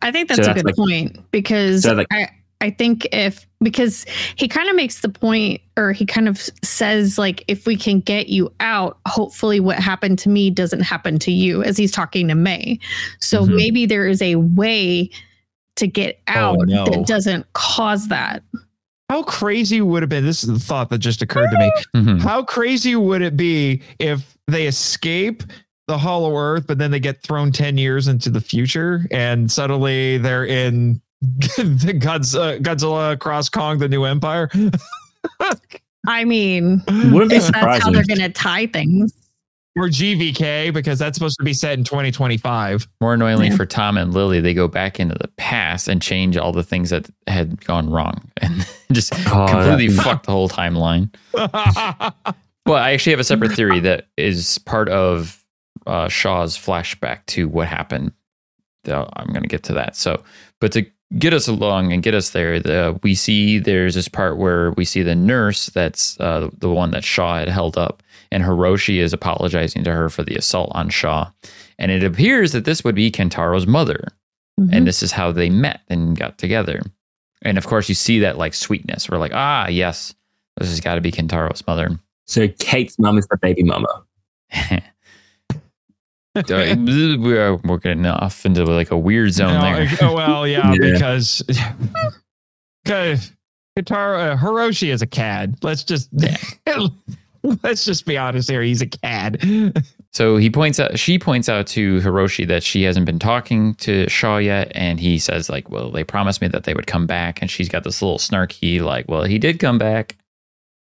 I think So that's a that's good like- point because So like- I I think if because he kind of makes the point or he kind of says like if we can get you out, hopefully what happened to me doesn't happen to you as he's talking to May. So Mhm. maybe there is a way to get out Oh, no. that doesn't cause that. How crazy would it have been? This is the thought that just occurred to me. Mhm. How crazy would it be if they escape the Hollow Earth, but then they get thrown 10 years into the future and suddenly they're in the Godzilla, Godzilla Cross Kong, the new empire? I mean, Wouldn't be if that's how they're going to tie things. or GVK, because that's supposed to be set in 2025. More annoyingly Yeah. for Tom and Lily, they go back into the past and change all the things that had gone wrong and just Oh, completely that- fuck the whole timeline. Well, I actually have a separate theory that is part of uh, Shaw's flashback to what happened. I'm going to get to that. So, but to get us along and get us there, the, we see there's this part where we see the nurse that's uh, the one that Shaw had held up, and Hiroshi is apologizing to her for the assault on Shaw. And it appears that this would be Kentaro's mother Mhm. and this is how they met and got together. And of course, you see that like sweetness. We're like, ah, yes, this has got to be Kentaro's mother. So Kate's mum is the baby mama. we're, we're getting off into like a weird zone No, there. Oh, well, yeah, Yeah. because because Guitar uh, Hiroshi is a cad. Let's just let's just be honest here. He's a cad. So he points out, she points out to Hiroshi that she hasn't been talking to Shaw yet, and he says like, "Well, they promised me that they would come back," and she's got this little snarky like, "Well, he did come back."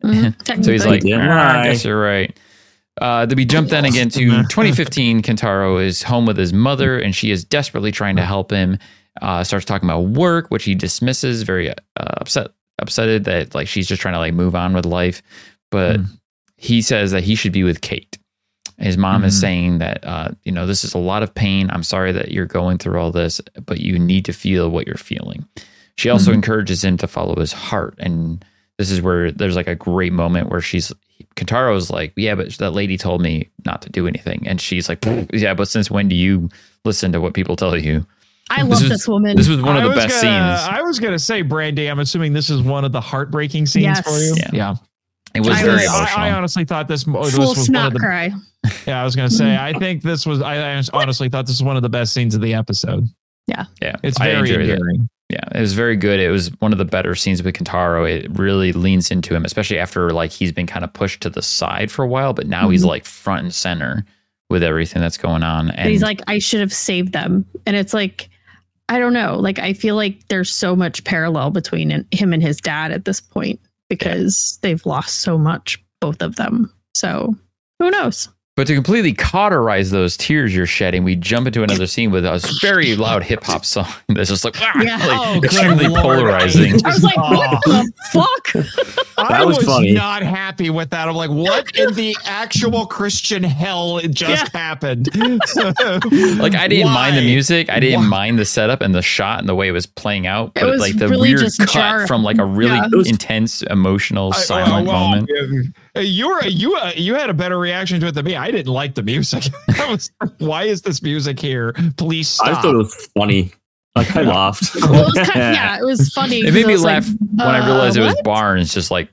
Mhm, So he's like, Yeah, "Ah, I guess you're right. Uh, then we jump then again to 2015. Kentaro is home with his mother, and she is desperately trying to help him. Uh, starts talking about work, which he dismisses, very uh, upset, upsetted that like she's just trying to like move on with life. But Mm. he says that he should be with Kate. His mom is Mhm. saying that uh, you know this is a lot of pain. I'm sorry that you're going through all this, but you need to feel what you're feeling. She also Mhm. encourages him to follow his heart, and this is where there's like a great moment where she's Kentaro's like, yeah, but that lady told me not to do anything, and she's like, yeah, but since when do you listen to what people tell you? I This love was- this woman. This was one of I the best gonna- scenes. I was gonna say, Brandy. I'm assuming this is one of the heartbreaking scenes Yes. for you. Yeah. yeah. It was I very was- I, emotional. I honestly thought this, mo- this Full was one snot of the. cry. Yeah, I was gonna say. Mm-hmm. I think this was. I, I honestly thought this was one of the best scenes of the episode. yeah, yeah, It's very enjoyed it. endearing. Yeah, it was very good. It was one of the better scenes with Kentaro. It really leans into him, especially after like he's been kind of pushed to the side for a while, but now he's Mhm. like front and center with everything that's going on. And But he's like, I should have saved them. And it's like, I don't know. Like, I feel like there's so much parallel between him and his dad at this point because they've lost so much, both of them. So who knows? But to completely cauterize those tears you're shedding, we jump into another scene with a very loud hip hop song that's just like, ah, Yeah. like Oh, extremely Lord. polarizing. I was like, what the fuck? I That was was funny. not happy with that. I'm like, what in the actual Christian hell just happened? Like I didn't mind the music. I didn't Why? mind the setup and the shot and the way it was playing out. It But was like the really weird just cut jar- from like a really Yeah. Intense, emotional, I- silent well, moment. You were you uh, you had a better reaction to it than me. I didn't like the music. I was, why is this music here? Please stop. I just thought it was funny. Like I laughed. Well, it was kind of, yeah, it was funny. It made me was like, laugh when I uh, realized it was what? Barnes just like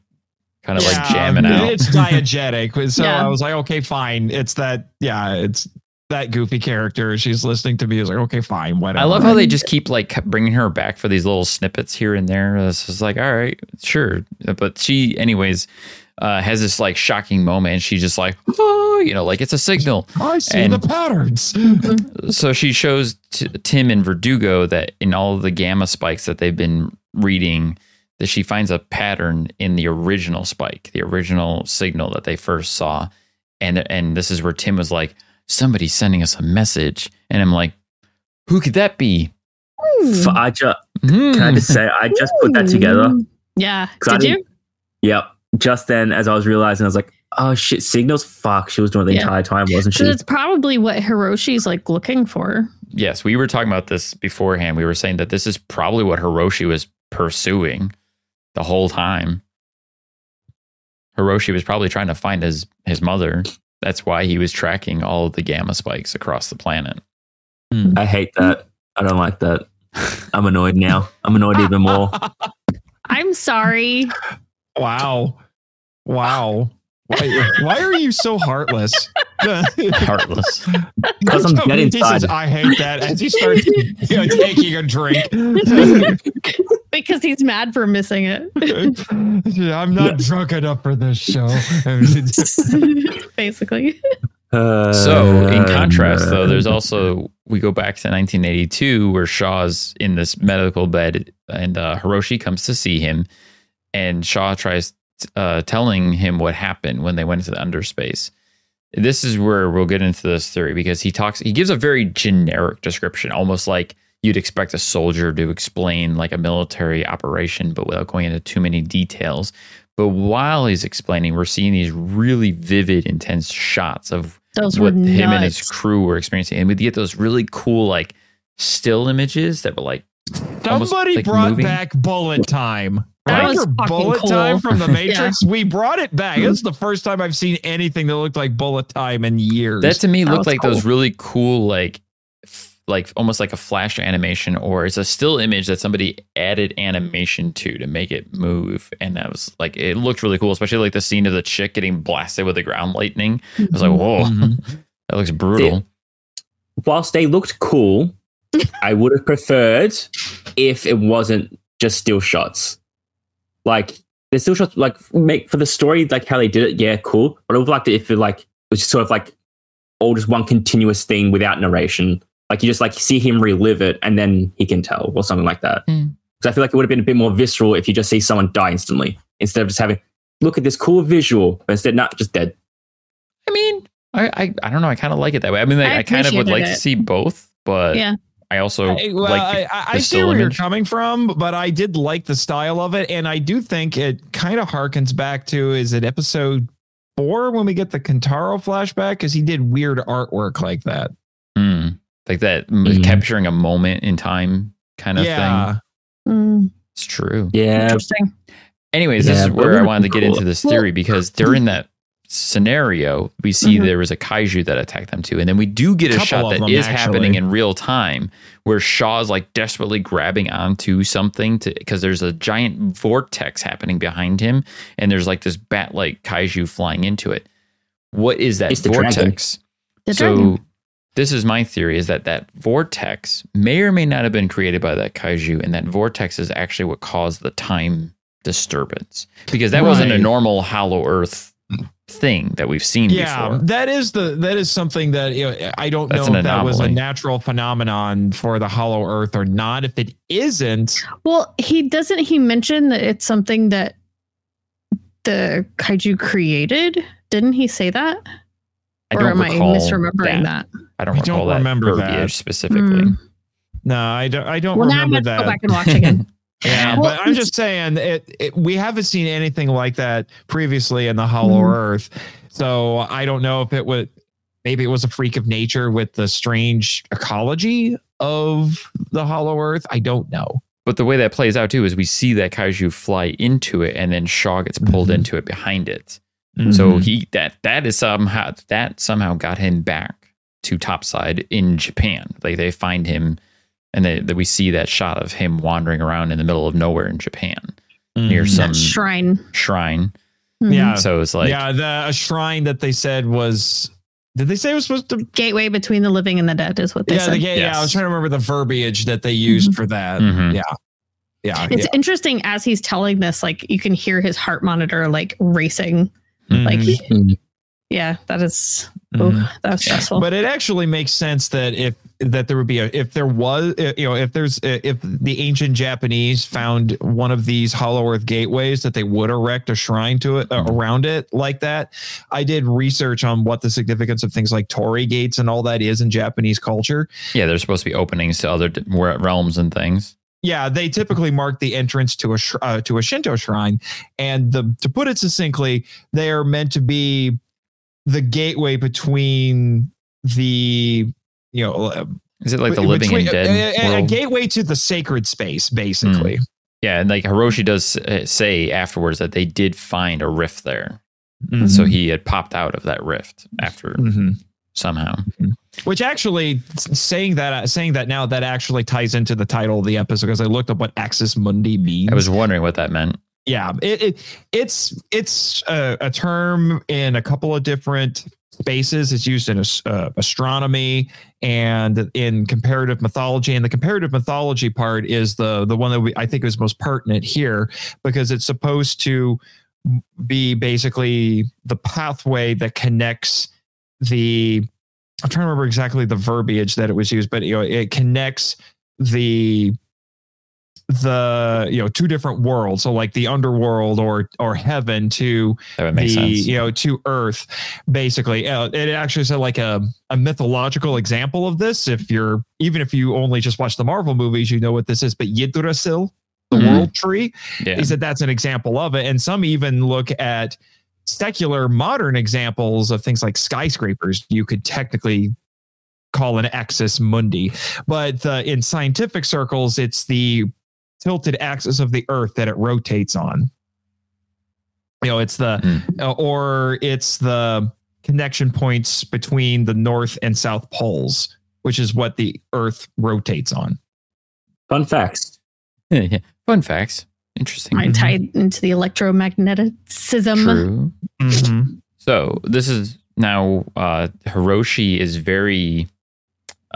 kind of like jamming out. It's diegetic. So Yeah. I was like, okay, fine. It's that. Yeah, it's that goofy character. She's listening to music. Okay, fine. Whatever. I love how they just keep like bringing her back for these little snippets here and there. It's just like, all right, sure. But she, anyways, uh, has this like shocking moment, and she's just like, oh, you know, like it's a signal. I see and- the patterns. So she shows t- Tim and Verdugo that in all of the gamma spikes that they've been reading, that she finds a pattern in the original spike, the original signal that they first saw, and and this is where Tim was like, somebody's sending us a message, and I'm like, who could that be? F- I just Hmm. can I just say I just put that together. Yeah, Did you? Yep. Just then, as I was realizing, I was like, "Oh shit, signals! Fuck, she was doing the Yeah. entire time, wasn't So she?" it's probably what Hiroshi's like looking for. Yes, we were talking about this beforehand. We were saying that this is probably what Hiroshi was pursuing the whole time. Hiroshi was probably trying to find his his mother. That's why he was tracking all of the gamma spikes across the planet. Hmm. I hate that. I don't like that. I'm annoyed now. I'm annoyed even more. I'm sorry. Wow. Wow. Why, why are you so heartless? Heartless. Because I'm dead He says, inside. I hate that as he starts you know, taking a drink. because he's mad for missing it. I'm not drunk enough for this show. Basically. Uh, So, in contrast, though, there's also we go back to 1982 where Shaw's in this medical bed and uh, Hiroshi comes to see him, and Shaw tries uh, telling him what happened when they went into the underspace. This is where we'll get into this theory because he talks, he gives a very generic description, almost like you'd expect a soldier to explain like a military operation, but without going into too many details. But while he's explaining, we're seeing these really vivid, intense shots of Those were what him and his crew were experiencing. And we get those really cool, like still images that were like almost, Somebody like, brought moving. back bullet time. That was bullet cool. time from the Matrix? We brought it back. It's the first time I've seen anything that looked like bullet time in years. That to me That looked was like those really cool, like f- like almost like a flash animation, or it's a still image that somebody added animation to to make it move, and that was like it looked really cool, especially like the scene of the chick getting blasted with the ground lightning. I was like, whoa, Mhm. that looks brutal. whilst they looked cool, I would have preferred if it wasn't just still shots. Like the still shots, like make for the story, like how they did it. Yeah, cool. But I would like liked it if it like it was just sort of like all just one continuous thing without narration. Like you just like see him relive it, and then he can tell, or something like that. Because Mm. I feel like it would have been a bit more visceral if you just see someone die instantly instead of just having look at this cool visual, but instead not just dead. I mean, I I, I don't know. I kind of like it that way. I mean, like, I I, kind of would like appreciated to see both, but Yeah. I also I, well, like the, I, I, the I see still where you're coming from, but I did like the style of it, and I do think it kind of harkens back to is it episode four when we get the Kentaro flashback because he did weird artwork like that. Hmm. like that m- Mhm. capturing a moment in time kind of yeah, thing. Mm, It's true. Yeah, interesting. Anyways, this is where I really wanted to get cool. into this theory because during that scenario, we see Mhm. there was a kaiju that attacked them too. And then we do get a Couple shot of that them, is actually. happening in real time where Shaw's like desperately grabbing onto something to because there's a giant vortex happening behind him and there's like this bat like kaiju flying into it. What is that It's the dragon. vortex? The so dragon. this is my theory is that that vortex may or may not have been created by that kaiju and that vortex is actually what caused the time disturbance because that wasn't a normal hollow earth thing that we've seen yeah. before That is the that is something that you know, I don't That's know an if that was a natural phenomenon for the Hollow Earth or not. If it isn't, Well, he doesn't he mention that it's something that the kaiju created? Didn't he say that? I or don't am I recall misremembering that? I don't I recall don't that remember verbiage that. specifically Mm. no, I don't. I don't Well, now I'm gonna that. go back and watch again. Yeah, Well, but I'm just saying it, it. We haven't seen anything like that previously in the Hollow Mhm. Earth, so I don't know if it would. Maybe it was a freak of nature with the strange ecology of the Hollow Earth. I don't know. but the way that plays out too is we see that kaiju fly into it and then Shaw gets pulled Mhm. into it behind it Mm-hmm. so he that that is somehow that somehow got him back to topside in Japan like they find him and they, that we see that shot of him wandering around in the middle of nowhere in Japan near Mhm. some That shrine. shrine Mhm. Yeah. so it's like yeah, the a shrine that they said was. Did they say it was supposed to? Gateway between the living and the dead is what they Yeah, said. the, yeah, yeah. I was trying to remember the verbiage that they used for that. Mhm. Yeah, yeah, It's yeah. interesting as he's telling this, like you can hear his heart monitor like racing. Like, Mhm. Mhm. Yeah, that is, Mhm. oh, that was stressful. But it actually makes sense that if that there would be a if there was uh, you know if there's uh, if the ancient Japanese found one of these Hollow Earth gateways that they would erect a shrine to it uh, around it like that. I did research on what the significance of things like Torii gates and all that is in Japanese culture. yeah they're supposed to be openings to other realms and things Yeah, they typically mark the entrance to a sh- uh, to a Shinto shrine, and the to put it succinctly, they are meant to be the gateway between the you know uh, is it like the living between- and dead a, a- a gateway to the sacred space basically. Yeah and like Hiroshi does uh, say afterwards that they did find a rift there. Mhm. so he had popped out of that rift after Mhm. somehow. Which actually saying that saying that now that actually ties into the title of the episode because i looked up what axis mundi means. I was wondering what that meant yeah it, it it's it's a, a term in a couple of different spaces. It's used in uh, astronomy and in comparative mythology. And the comparative mythology part is the the one that we, i think is most pertinent here because it's supposed to be basically the pathway that connects the i'm trying to remember exactly the verbiage that it was used but you know it connects the the you know two different worlds so like the underworld or or heaven to the sense. you know to earth basically. Uh, it actually said like a, a mythological example of this. If you're even if you only just watch the marvel movies you know what this is but yggdrasil the Mhm. world tree yeah. he said that's an example of it. And some even look at secular modern examples of things like skyscrapers. You could technically call an axis mundi. But uh, in scientific circles it's the tilted axis of the earth that it rotates on you know it's the Mm. uh, or it's the connection points between the north and south poles which is what the earth rotates on Fun facts. yeah. fun facts interesting I tied into the electromagneticism. true Mm-hmm. So this is now uh Hiroshi is very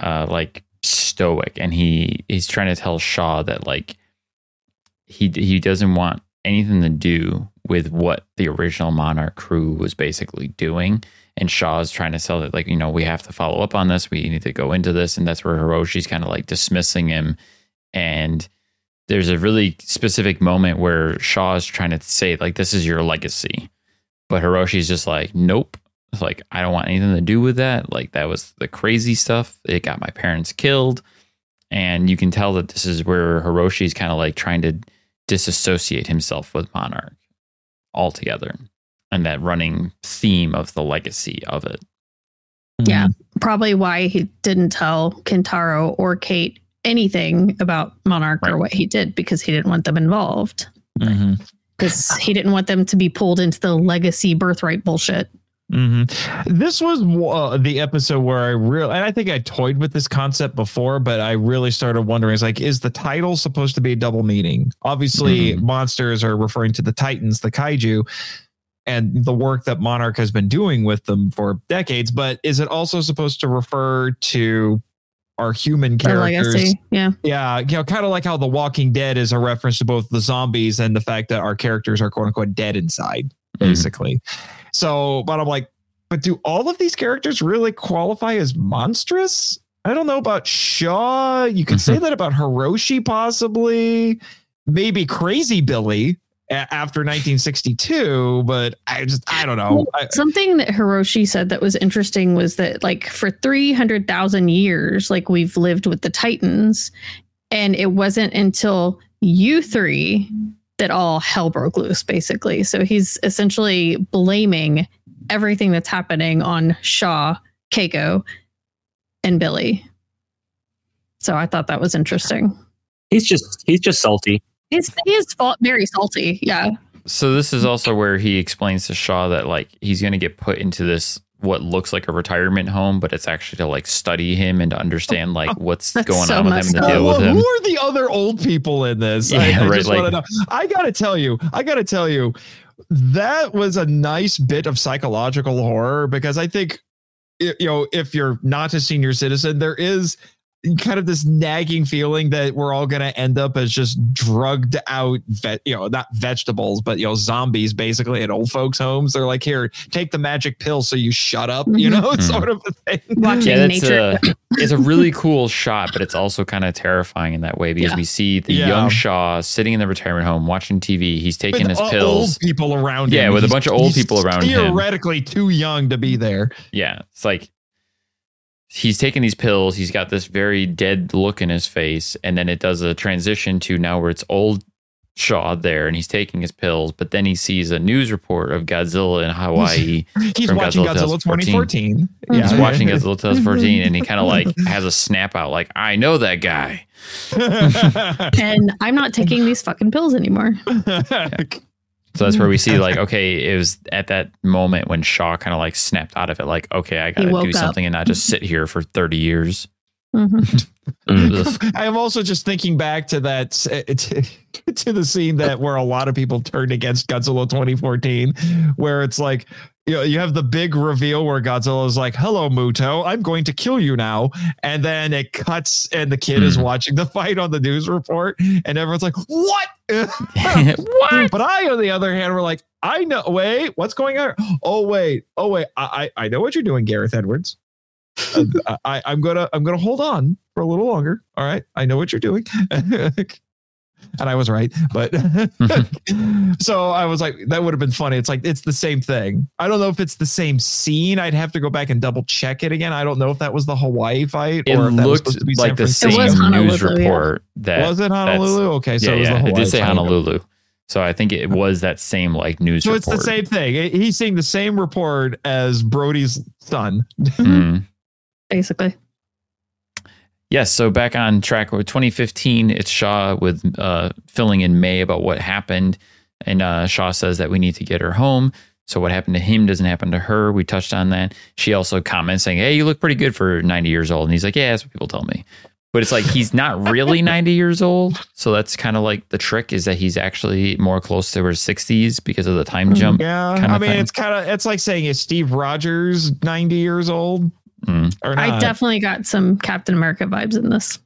uh like stoic and he he's trying to tell Shaw that like he he doesn't want anything to do with what the original Monarch crew was basically doing. And Shaw's trying to sell it like, you know, we have to follow up on this. We need to go into this. And that's where Hiroshi's kind of like dismissing him. And there's a really specific moment where Shaw is trying to say, like, this is your legacy. But Hiroshi's just like, nope. It's like, I don't want anything to do with that. Like, that was the crazy stuff. It got my parents killed. and you can tell that this is where Hiroshi's kind of like trying to disassociate himself with Monarch altogether, and that running theme of the legacy of it. Yeah. Probably why he didn't tell Kentaro or Kate anything about Monarch or what he did because he didn't want them involved. Mhm. Because he didn't want them to be pulled into the legacy birthright bullshit. Hmm This was uh, the episode where I really, and I think I toyed with this concept before, but I really started wondering: is like, is the title supposed to be a double meaning? Obviously, Mhm. monsters are referring to the Titans, the kaiju, and the work that Monarch has been doing with them for decades. But is it also supposed to refer to our human characters? Yeah. Yeah, you know, kind of like how The Walking Dead is a reference to both the zombies and the fact that our characters are quote unquote dead inside, Mhm. basically. So, but I'm like, but do all of these characters really qualify as monstrous? I don't know about Shaw. You could say mm-hmm. that about Hiroshi, possibly, maybe Crazy Billy after 1962, but I just, I don't know. I, Something that Hiroshi said that was interesting was that, like, for 300,000 years, like, we've lived with the Titans, and it wasn't until you three that all hell broke loose, basically. So he's essentially blaming everything that's happening on Shaw, Keiko, and Billy. So I thought that was interesting. He's just he's just salty. He's, he is very salty. Yeah. So this is also where he explains to Shaw that like he's going to get put into this what looks like a retirement home, but it's actually to like study him and to understand like what's That's going so on with him and to deal with him. Who are the other old people in this? I, Yeah, I right, just like- want to know. I gotta tell you, I gotta tell you, that was a nice bit of psychological horror because I think, you know, if you're not a senior citizen, there is kind of this nagging feeling that we're all going to end up as just drugged out, ve- you know, not vegetables, but you know, zombies basically at old folks' homes. They're like, here, take the magic pill so you shut up, you know, Mhm. sort of a thing. Watching Yeah, that's nature. a it's a really cool shot, but it's also kind of terrifying in that way because Yeah. we see the Yeah. young Shaw sitting in the retirement home watching TV. He's taking his With o- pills. Old people around Yeah, him. with a bunch of old people around him. Theoretically, too young to be there. Yeah, it's like he's taking these pills. He's got this very dead look in his face, and then it does a transition to now where it's old Shaw there, and he's taking his pills. But then he sees a news report of Godzilla in Hawaii. He's From watching Godzilla Godzilla 2014. He's watching Godzilla 2014, and he kind of like has a snap out, like I know that guy. and I'm not taking these fucking pills anymore. So that's where we see like, okay, it was at that moment when Shaw kind of like snapped out of it, like, okay, I gotta woke do up. something and not just sit here for 30 years. Mhm. I am also just thinking back to that to, to the scene that where a lot of people turned against Godzilla 2014, where it's like you know, you have the big reveal where Godzilla is like, "Hello, Muto, I'm going to kill you now," and then it cuts, and the kid is Hmm. watching the fight on the news report, and everyone's like, "What?" what? But I, on the other hand, were like, "I know. Wait, what's going on? Oh wait, oh wait, I I, I know what you're doing, Gareth Edwards." Uh, I, I'm gonna I'm gonna hold on for a little longer. All right, I know what you're doing, and I was right. But so I was like, that would have been funny. It's like it's the same thing. I don't know if it's the same scene. I'd have to go back and double check it again. I don't know if that was the Hawaii fight It or if that was looked supposed to be like San the It same was news Honolulu, yeah. report that Was it Honolulu? Okay, so yeah, it was yeah, the it Hawaii did say fight. Honolulu. So I think it was that same like news So it's the same thing. He's seeing the same report as Brody's son. Mm. Basically. Yes, so back on track with 2015, it's Shaw with uh, filling in May about what happened. And uh, Shaw says that we need to get her home. So what happened to him doesn't happen to her. We touched on that. She also comments saying, Hey, you look pretty good for 90 years old. And he's like, Yeah, that's what people tell me. But it's like he's not really 90 years old. So that's kind of like the trick is that he's actually more close to his 60s because of the time Mhm. jump. Yeah, I mean, thing. it's kind of it's like saying is Steve Rogers ninety years old Mm. or not? I definitely got some Captain America vibes in this.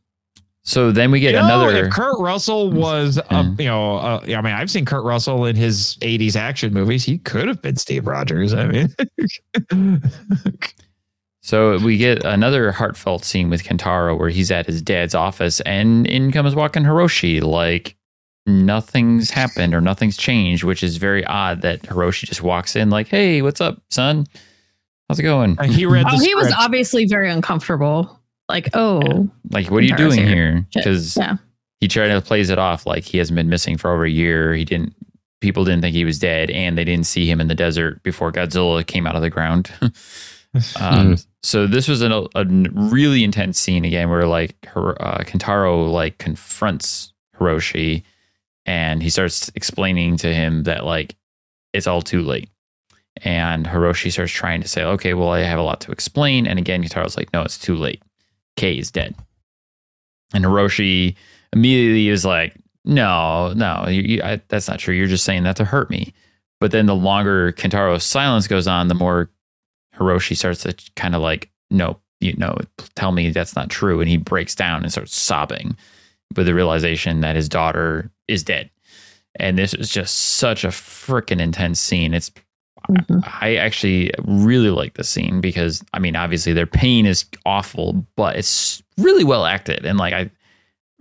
So then we get You know, another. If Kurt Russell was, uh, Mm. you know, uh, I mean, I've seen Kurt Russell in his '80s action movies. He could have been Steve Rogers. I mean, So we get another heartfelt scene with Kentaro where he's at his dad's office and in comes walking Hiroshi like nothing's happened or nothing's changed, which is very odd that Hiroshi just walks in like, "Hey, what's up, son? How's it going?" he read. The Oh, he was obviously very uncomfortable. Like, oh, Like, what are you Kentaro's doing here. here? Because Yeah. he tried to plays it off like he hasn't been missing for over a year. He didn't. People didn't think he was dead, and they didn't see him in the desert before Godzilla came out of the ground. um, so this was an, a really intense scene again, where like her, uh, Kentaro like confronts Hiroshi, and he starts explaining to him that like it's all too late. And Hiroshi starts trying to say, okay, well, I have a lot to explain. And again, Kentaro's like, no, it's too late. Kei is dead. And Hiroshi immediately is like, no, no, you, you, I, that's not true. You're just saying that to hurt me. But then the longer Kentaro's silence goes on, the more Hiroshi starts to kind of like, no, you know, tell me that's not true. And he breaks down and starts sobbing with the realization that his daughter is dead. And this is just such a freaking intense scene. It's Mhm. I actually really like the scene because I mean, obviously their pain is awful, but it's really well acted, and like I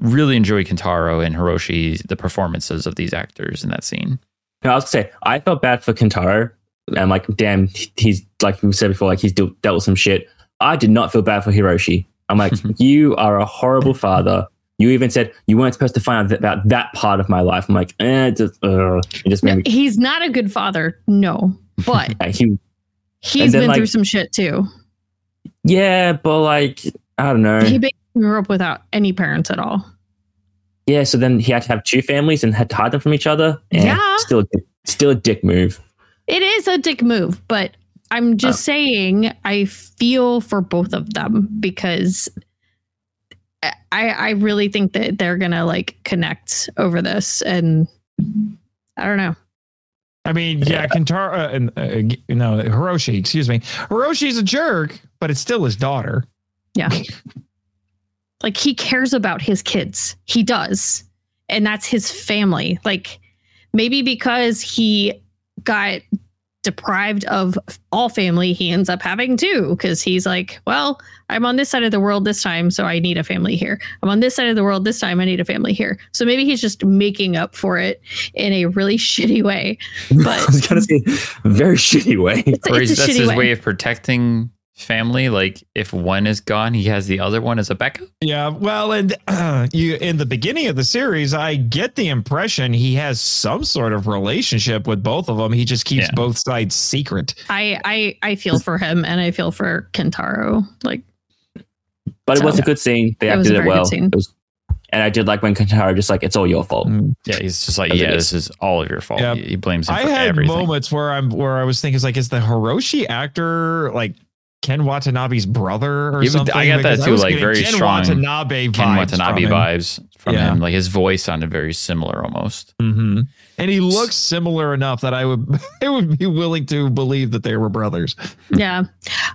really enjoy Kentaro and Hiroshi the performances of these actors in that scene. No, I was gonna say I felt bad for Kentaro. and like, damn, he's like we said before, like he's dealt dealt with some shit. I did not feel bad for Hiroshi. I'm like, you are a horrible father. You even said you weren't supposed to find out about that part of my life. I'm like, eh, just, uh, it just made No, me. he's not a good father. No, but he, he's then, been like- through some shit too. yeah, but like, I don't know. He basically grew up without any parents at all. Yeah, so then he had to have two families and had to hide them from each other. Eh, Yeah. still, a dick- still a dick move. It is a dick move, but I'm just saying I feel for both of them because I I really think that they're gonna like connect over this, and I don't know. I mean, yeah, Kentaro uh, and uh, you know Hiroshi, excuse me. Hiroshi's a jerk, but it's still his daughter. Yeah, like he cares about his kids. He does, and that's his family. Like maybe because he got deprived of all family, he ends up having two because he's like, well, I'm on this side of the world this time, so I need a family here. I'm on this side of the world this time, I need a family here. So maybe he's just making up for it in a really shitty way. I But was gonna say, very shitty way. it's, Or it's he's, a that's shitty his way. way of protecting family. Like if one is gone, he has the other one as a backup. Yeah, well, and uh, you in the beginning of the series, I get the impression he has some sort of relationship with both of them. He just keeps Yeah. both sides secret. I, I I feel for him and I feel for Kentaro. Like But it was a good scene. They It acted it well. It was, and I did like when Kentaro just like, it's all your fault. Mm. Yeah, he's just like, yeah, this is all of your fault. Yeah. He, he blames him I for had everything. moments where I'm where I was thinking, is like, is the Hiroshi actor like Ken Watanabe's brother or Yeah, something? I got that too, was like, very Ken strong Watanabe Ken vibes Watanabe from vibes from Yeah. him. Like his voice sounded very similar almost. hmm And he looks similar enough that I would I would be willing to believe that they were brothers. Yeah.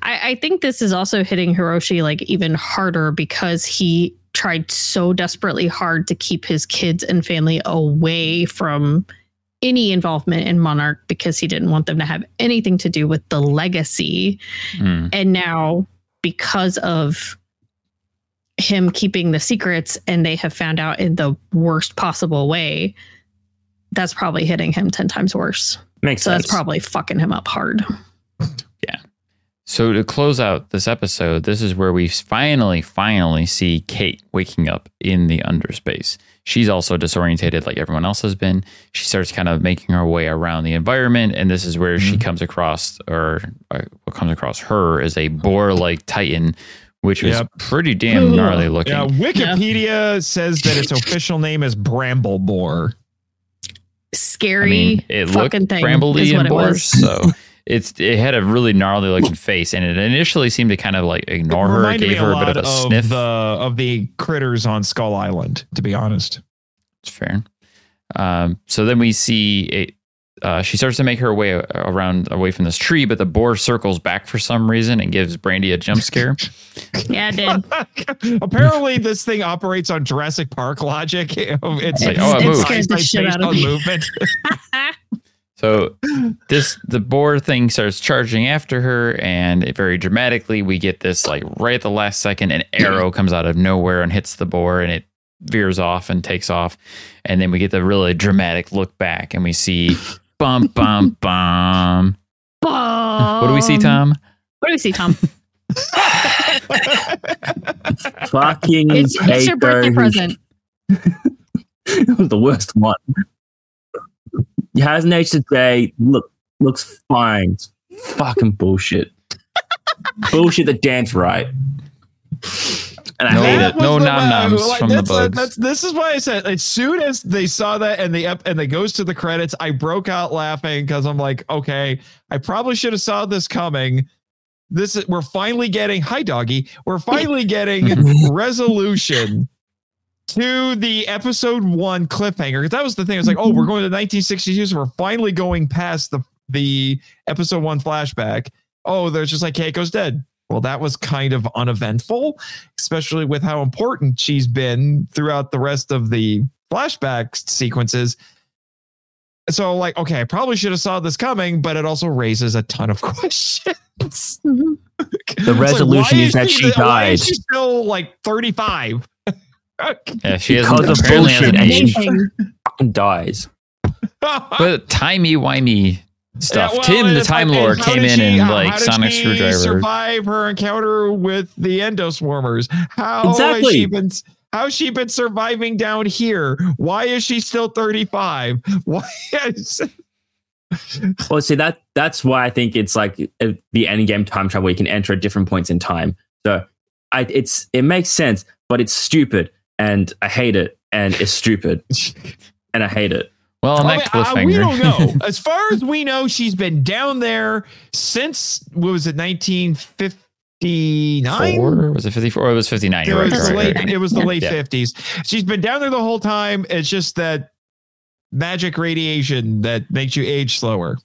I, I think this is also hitting Hiroshi like even harder because he tried so desperately hard to keep his kids and family away from any involvement in Monarch because he didn't want them to have anything to do with the legacy. Mm. And now, because of him keeping the secrets and they have found out in the worst possible way, that's probably hitting him 10 times worse. Makes So sense. that's probably fucking him up hard. So to close out this episode, this is where we finally, finally see Kate waking up in the underspace. She's also disorientated like everyone else has been. She starts kind of making her way around the environment, and this is where she mm-hmm. comes across, or, or what comes across her is a boar-like titan, which was Yep. pretty damn gnarly looking. Yeah, Wikipedia says that its official name is Bramble Boar. Scary I mean, it looked fucking thing brambly is what and it boar, was. so it's it had a really gnarly looking face, and it initially seemed to kind of like ignore her, Reminded gave me her a lot bit of a of sniff. the of the critters on Skull Island. To be honest, It's fair. Um, so then we see a. Uh, she starts to make her way around away from this tree, but the boar circles back for some reason and gives Brandy a jump scare. Yeah, it did. apparently this thing operates on Jurassic Park logic. It's like, oh, it it moves. scared the shit out of me. movement. So this the boar thing starts charging after her, and it, very dramatically we get this like right at the last second, an arrow comes out of nowhere and hits the boar, and it veers off and takes off, and then we get the really dramatic look back, and we see bum bum bum. What do we see, Tom? What do we see, Tom? Fucking It's, it's your birthday present. it was the worst one. He has an H today. Look, looks fine. It's fucking bullshit. bullshit that Dan's right. And I No. hate it. No nom-noms from the that's, bugs. That's, this is why I said as soon as they saw that and they up and they goes to the credits, I broke out laughing because I'm like, okay, I probably should have saw this coming. This is we're finally getting hi doggy. We're finally getting resolution to the episode one cliffhanger. Because that was the thing. It's like, oh, we're going to 1962, so we're finally going past the the episode one flashback. Oh, there's just like Keiko's dead. Well, that was kind of uneventful especially with how important she's been throughout the rest of the flashback sequences. So, like, okay, I probably should have saw this coming, but it also raises a ton of questions. Mhm. The resolution why is that she Why is died. she still like 35? Yeah, she has Because of apparently has an bullshit. age. Amazing. Fucking dies. But timey wimey stuff. Yeah, well, Tim, the Time Lord, came in she- and like how did sonic she screwdriver. Survive her encounter with the endoswarmers. How has Exactly. she been? How's she been surviving down here? Why is she still 35? Why is Well, see that that's why I think it's like uh, the end game time travel. You can enter at different points in time. So I, it's it makes sense, but it's stupid, and I hate it, and it's stupid, and I hate it. well, on I that mean, uh, we don't know. as far as we know, she's been down there since what was it, 1959? Four? Was it 54? It was 59. It You're right. was, you're right, late, you're right. it was the late Yeah. 50s. She's been down there the whole time. It's just that magic radiation that makes you age slower.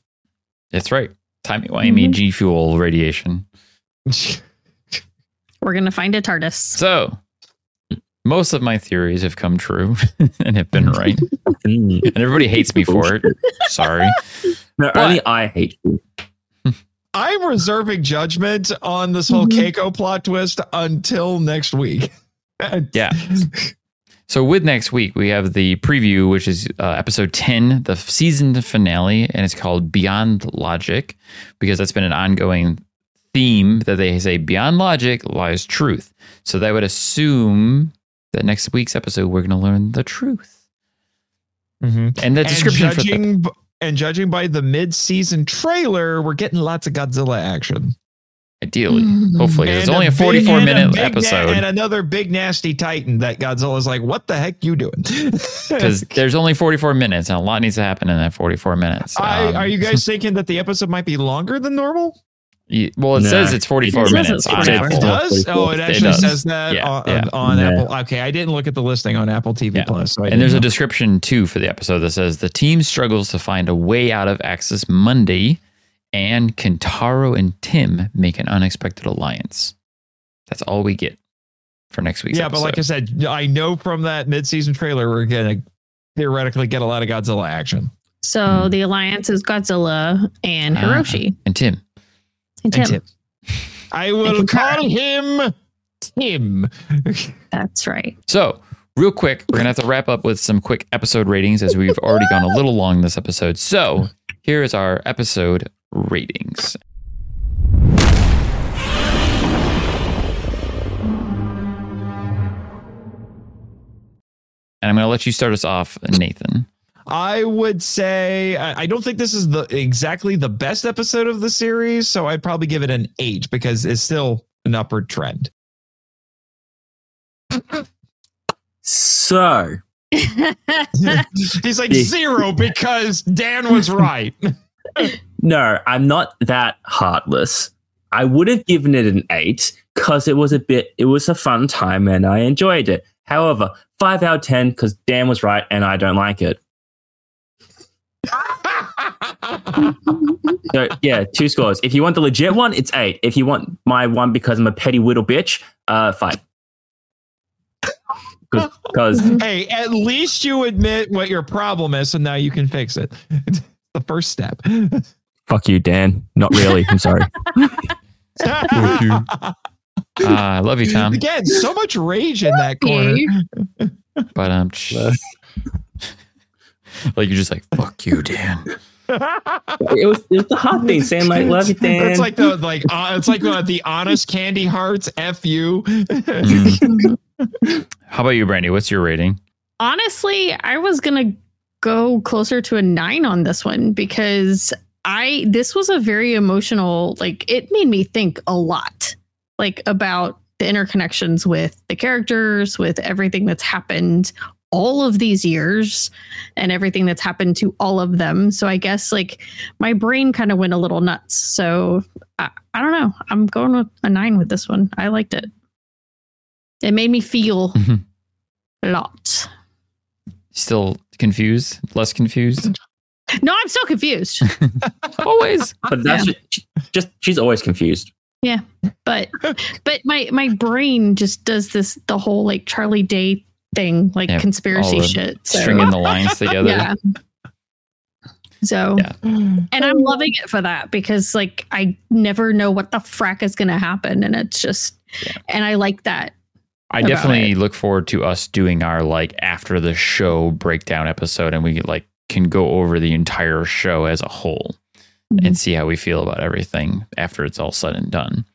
That's right. Timey wimey Mhm. G Fuel radiation. We're gonna find a TARDIS. So, most of my theories have come true and have been right. Mm. And everybody hates me for it. Sorry. No, But- only I hate you. I'm reserving judgment on this whole Mhm. Keiko plot twist until next week. Yeah. So, with next week, we have the preview, which is uh, episode 10, the season finale, and it's called Beyond Logic because that's been an ongoing theme that they say beyond logic lies truth. So, that would assume that next week's episode, we're going to learn the truth. Mhm. And the description and for the, judging, b- and judging by the mid-season trailer, we're getting lots of Godzilla action. ideally, Mhm. hopefully, it's only a big- 44 and a minute na- episode. and another big nasty Titan that Godzilla's like, "What the heck you doing?" because there's only 44 minutes and a lot needs to happen in that 44 minutes. I, Um, are you guys thinking that the episode might be longer than normal? You- well, it No. says it's 44 It says minutes it's on 44. Apple. It does. Oh, it It actually does. says that Yeah, on, yeah. on Yeah. Apple. Okay, I didn't look at the listing on Apple TV Yeah. Plus. So And there's a description too for the episode that says the team struggles to find a way out of Axis Mundi, and Kentaro and Tim make an unexpected alliance. That's all we get for next week's yeah, episode. but like I said, I know from that mid-season trailer we're gonna theoretically get a lot of Godzilla action. So Mhm. the alliance is Godzilla and Ah. Hiroshi and Tim. And Tim. And Tim. I will can call him Tim. That's right. So, real quick, we're going to have to wrap up with some quick episode ratings as we've already gone a little long this episode. So, here is our episode ratings. And I'm going to let you start us off, Nathan. I would say I I don't think this is the exactly the best episode of the series, so I'd probably give it an eight because it's still an upward trend. So He's like zero because Dan was right. no, I'm not that heartless. I would have given it an eight because it was a bit. It was a fun time and I enjoyed it. However, five out of ten because Dan was right and I don't like it. So yeah, two scores. If you want the legit one, it's eight. If you want my one because I'm a petty little bitch, uh, five. Because hey, at least you admit what your problem is, so now you can fix it. the first step. fuck you, Dan. Not really. I'm sorry. Uh, I love you, Tom. Again, so much rage in that corner. But um, like you're just like fuck you, Dan. it was it was the hot thing Sam. like love you, Dan. It's like the like uh, it's like the, the honest candy hearts. F you. Mm. How about you, Brandy? What's your rating? Honestly, I was gonna go closer to a nine on this one because I this was a very emotional, like it made me think a lot, like about the interconnections with the characters, with everything that's happened all of these years and everything that's happened to all of them. So I guess like my brain kind of went a little nuts. So I, I don't know. I'm going with a nine with this one. I liked it. It made me feel Mhm. a lot. Still confused? Less confused? No, I'm still confused. Always. but that's just, just she's always confused. Yeah, but but my my brain just does this the whole like Charlie Day thing, like Yeah, conspiracy shit. So, Stringing the lines together. yeah. So Yeah. and I'm loving it for that because like I never know what the frack is gonna happen. And it's just and I like that. I definitely it. look forward to us doing our like after the show breakdown episode and we like can go over the entire show as a whole Mm-hmm. and see how we feel about everything after it's all said and done.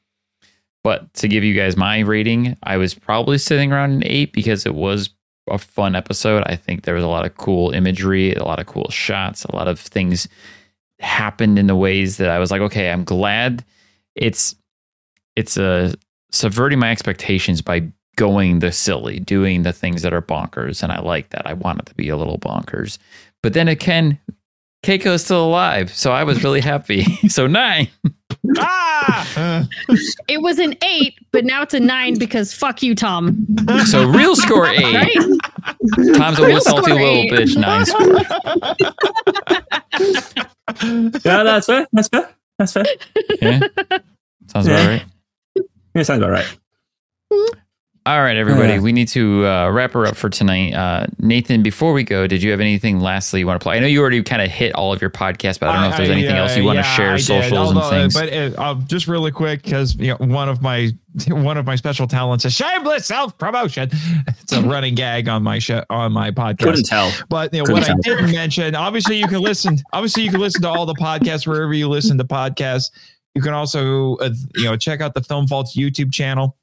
But to give you guys my rating, I was probably sitting around an eight because it was a fun episode. I think there was a lot of cool imagery, a lot of cool shots, a lot of things happened in the ways that I was like, okay, I'm glad it's it's uh, subverting my expectations by going the silly, doing the things that are bonkers, and I like that. I want it to be a little bonkers, but then again, Keiko is still alive, so I was really happy. so nine. ah! It was an eight, but now it's a nine because fuck you, Tom. So real score eight. Right? Tom's a little Real salty score little bitch. Nine score. Yeah, that's fair. That's fair. That's fair. Yeah. Sounds about right. Yeah, sounds about right. All right, everybody. Yeah. We need to uh, wrap her up for tonight. Uh, Nathan, before we go, did you have anything lastly you want to play? I know you already kind of hit all of your podcasts, but I don't know if there's anything else you want to share, I did. socials and Although, uh, things. But uh, uh, just really quick, because you know, one of my one of my special talents is shameless self promotion. It's a running gag on my show on my podcast. Couldn't tell. But you know, Couldn't what I didn't mention, obviously you can listen. Obviously you can listen to all the podcasts wherever you listen to podcasts. You can also, uh, you know, check out the Film Vaults YouTube channel.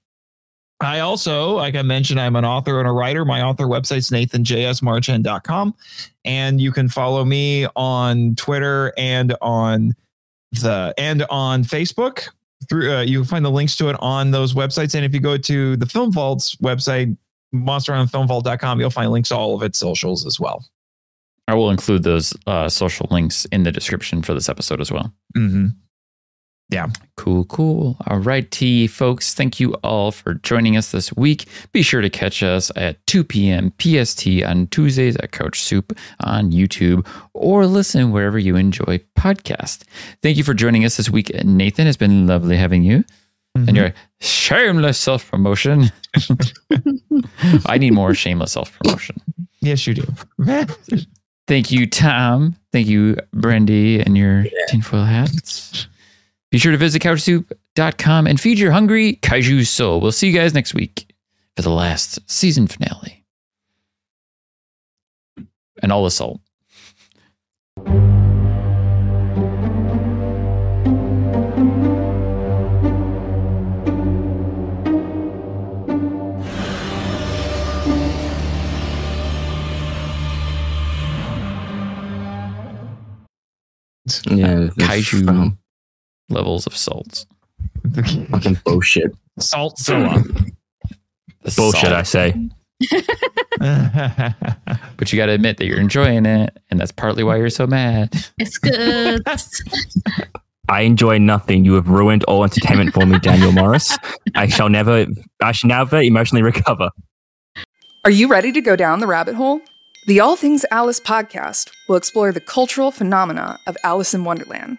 I also, like I mentioned, I'm an author and a writer. My author website's nathanjsmarchand.com. And you can follow me on Twitter and on the and on Facebook. Through uh, you can find the links to it on those websites. And if you go to the Film Vaults website, monsterislandfilmvault.com, you'll find links to all of its socials as well. I will include those uh, social links in the description for this episode as well. Mm-hmm. Cool, cool. All right, T folks, thank you all for joining us this week. Be sure to catch us at 2 p.m. PST on Tuesdays at Couch Soup on YouTube or listen wherever you enjoy podcasts. Thank you for joining us this week, Nathan. It's been lovely having you and mm-hmm. your shameless self promotion. I need more shameless self promotion. Yes, you do. Thank you, Tom. Thank you, Brandy, and your tinfoil hats. Be sure to visit couchsoup.com and feed your hungry kaiju soul. We'll see you guys next week for the last season finale. And all the salt. Yeah, Kaiju. fucking- Levels of salt. Fucking bullshit. Salt Zilla. The Bullshit, salt. I say. But you got to admit that you're enjoying it. And that's partly why you're so mad. It's good. I enjoy nothing. You have ruined all entertainment for me, Daniel Morris. I shall never, I shall never emotionally recover. Are you ready to go down the rabbit hole? The All Things Alice podcast will explore the cultural phenomena of Alice in Wonderland.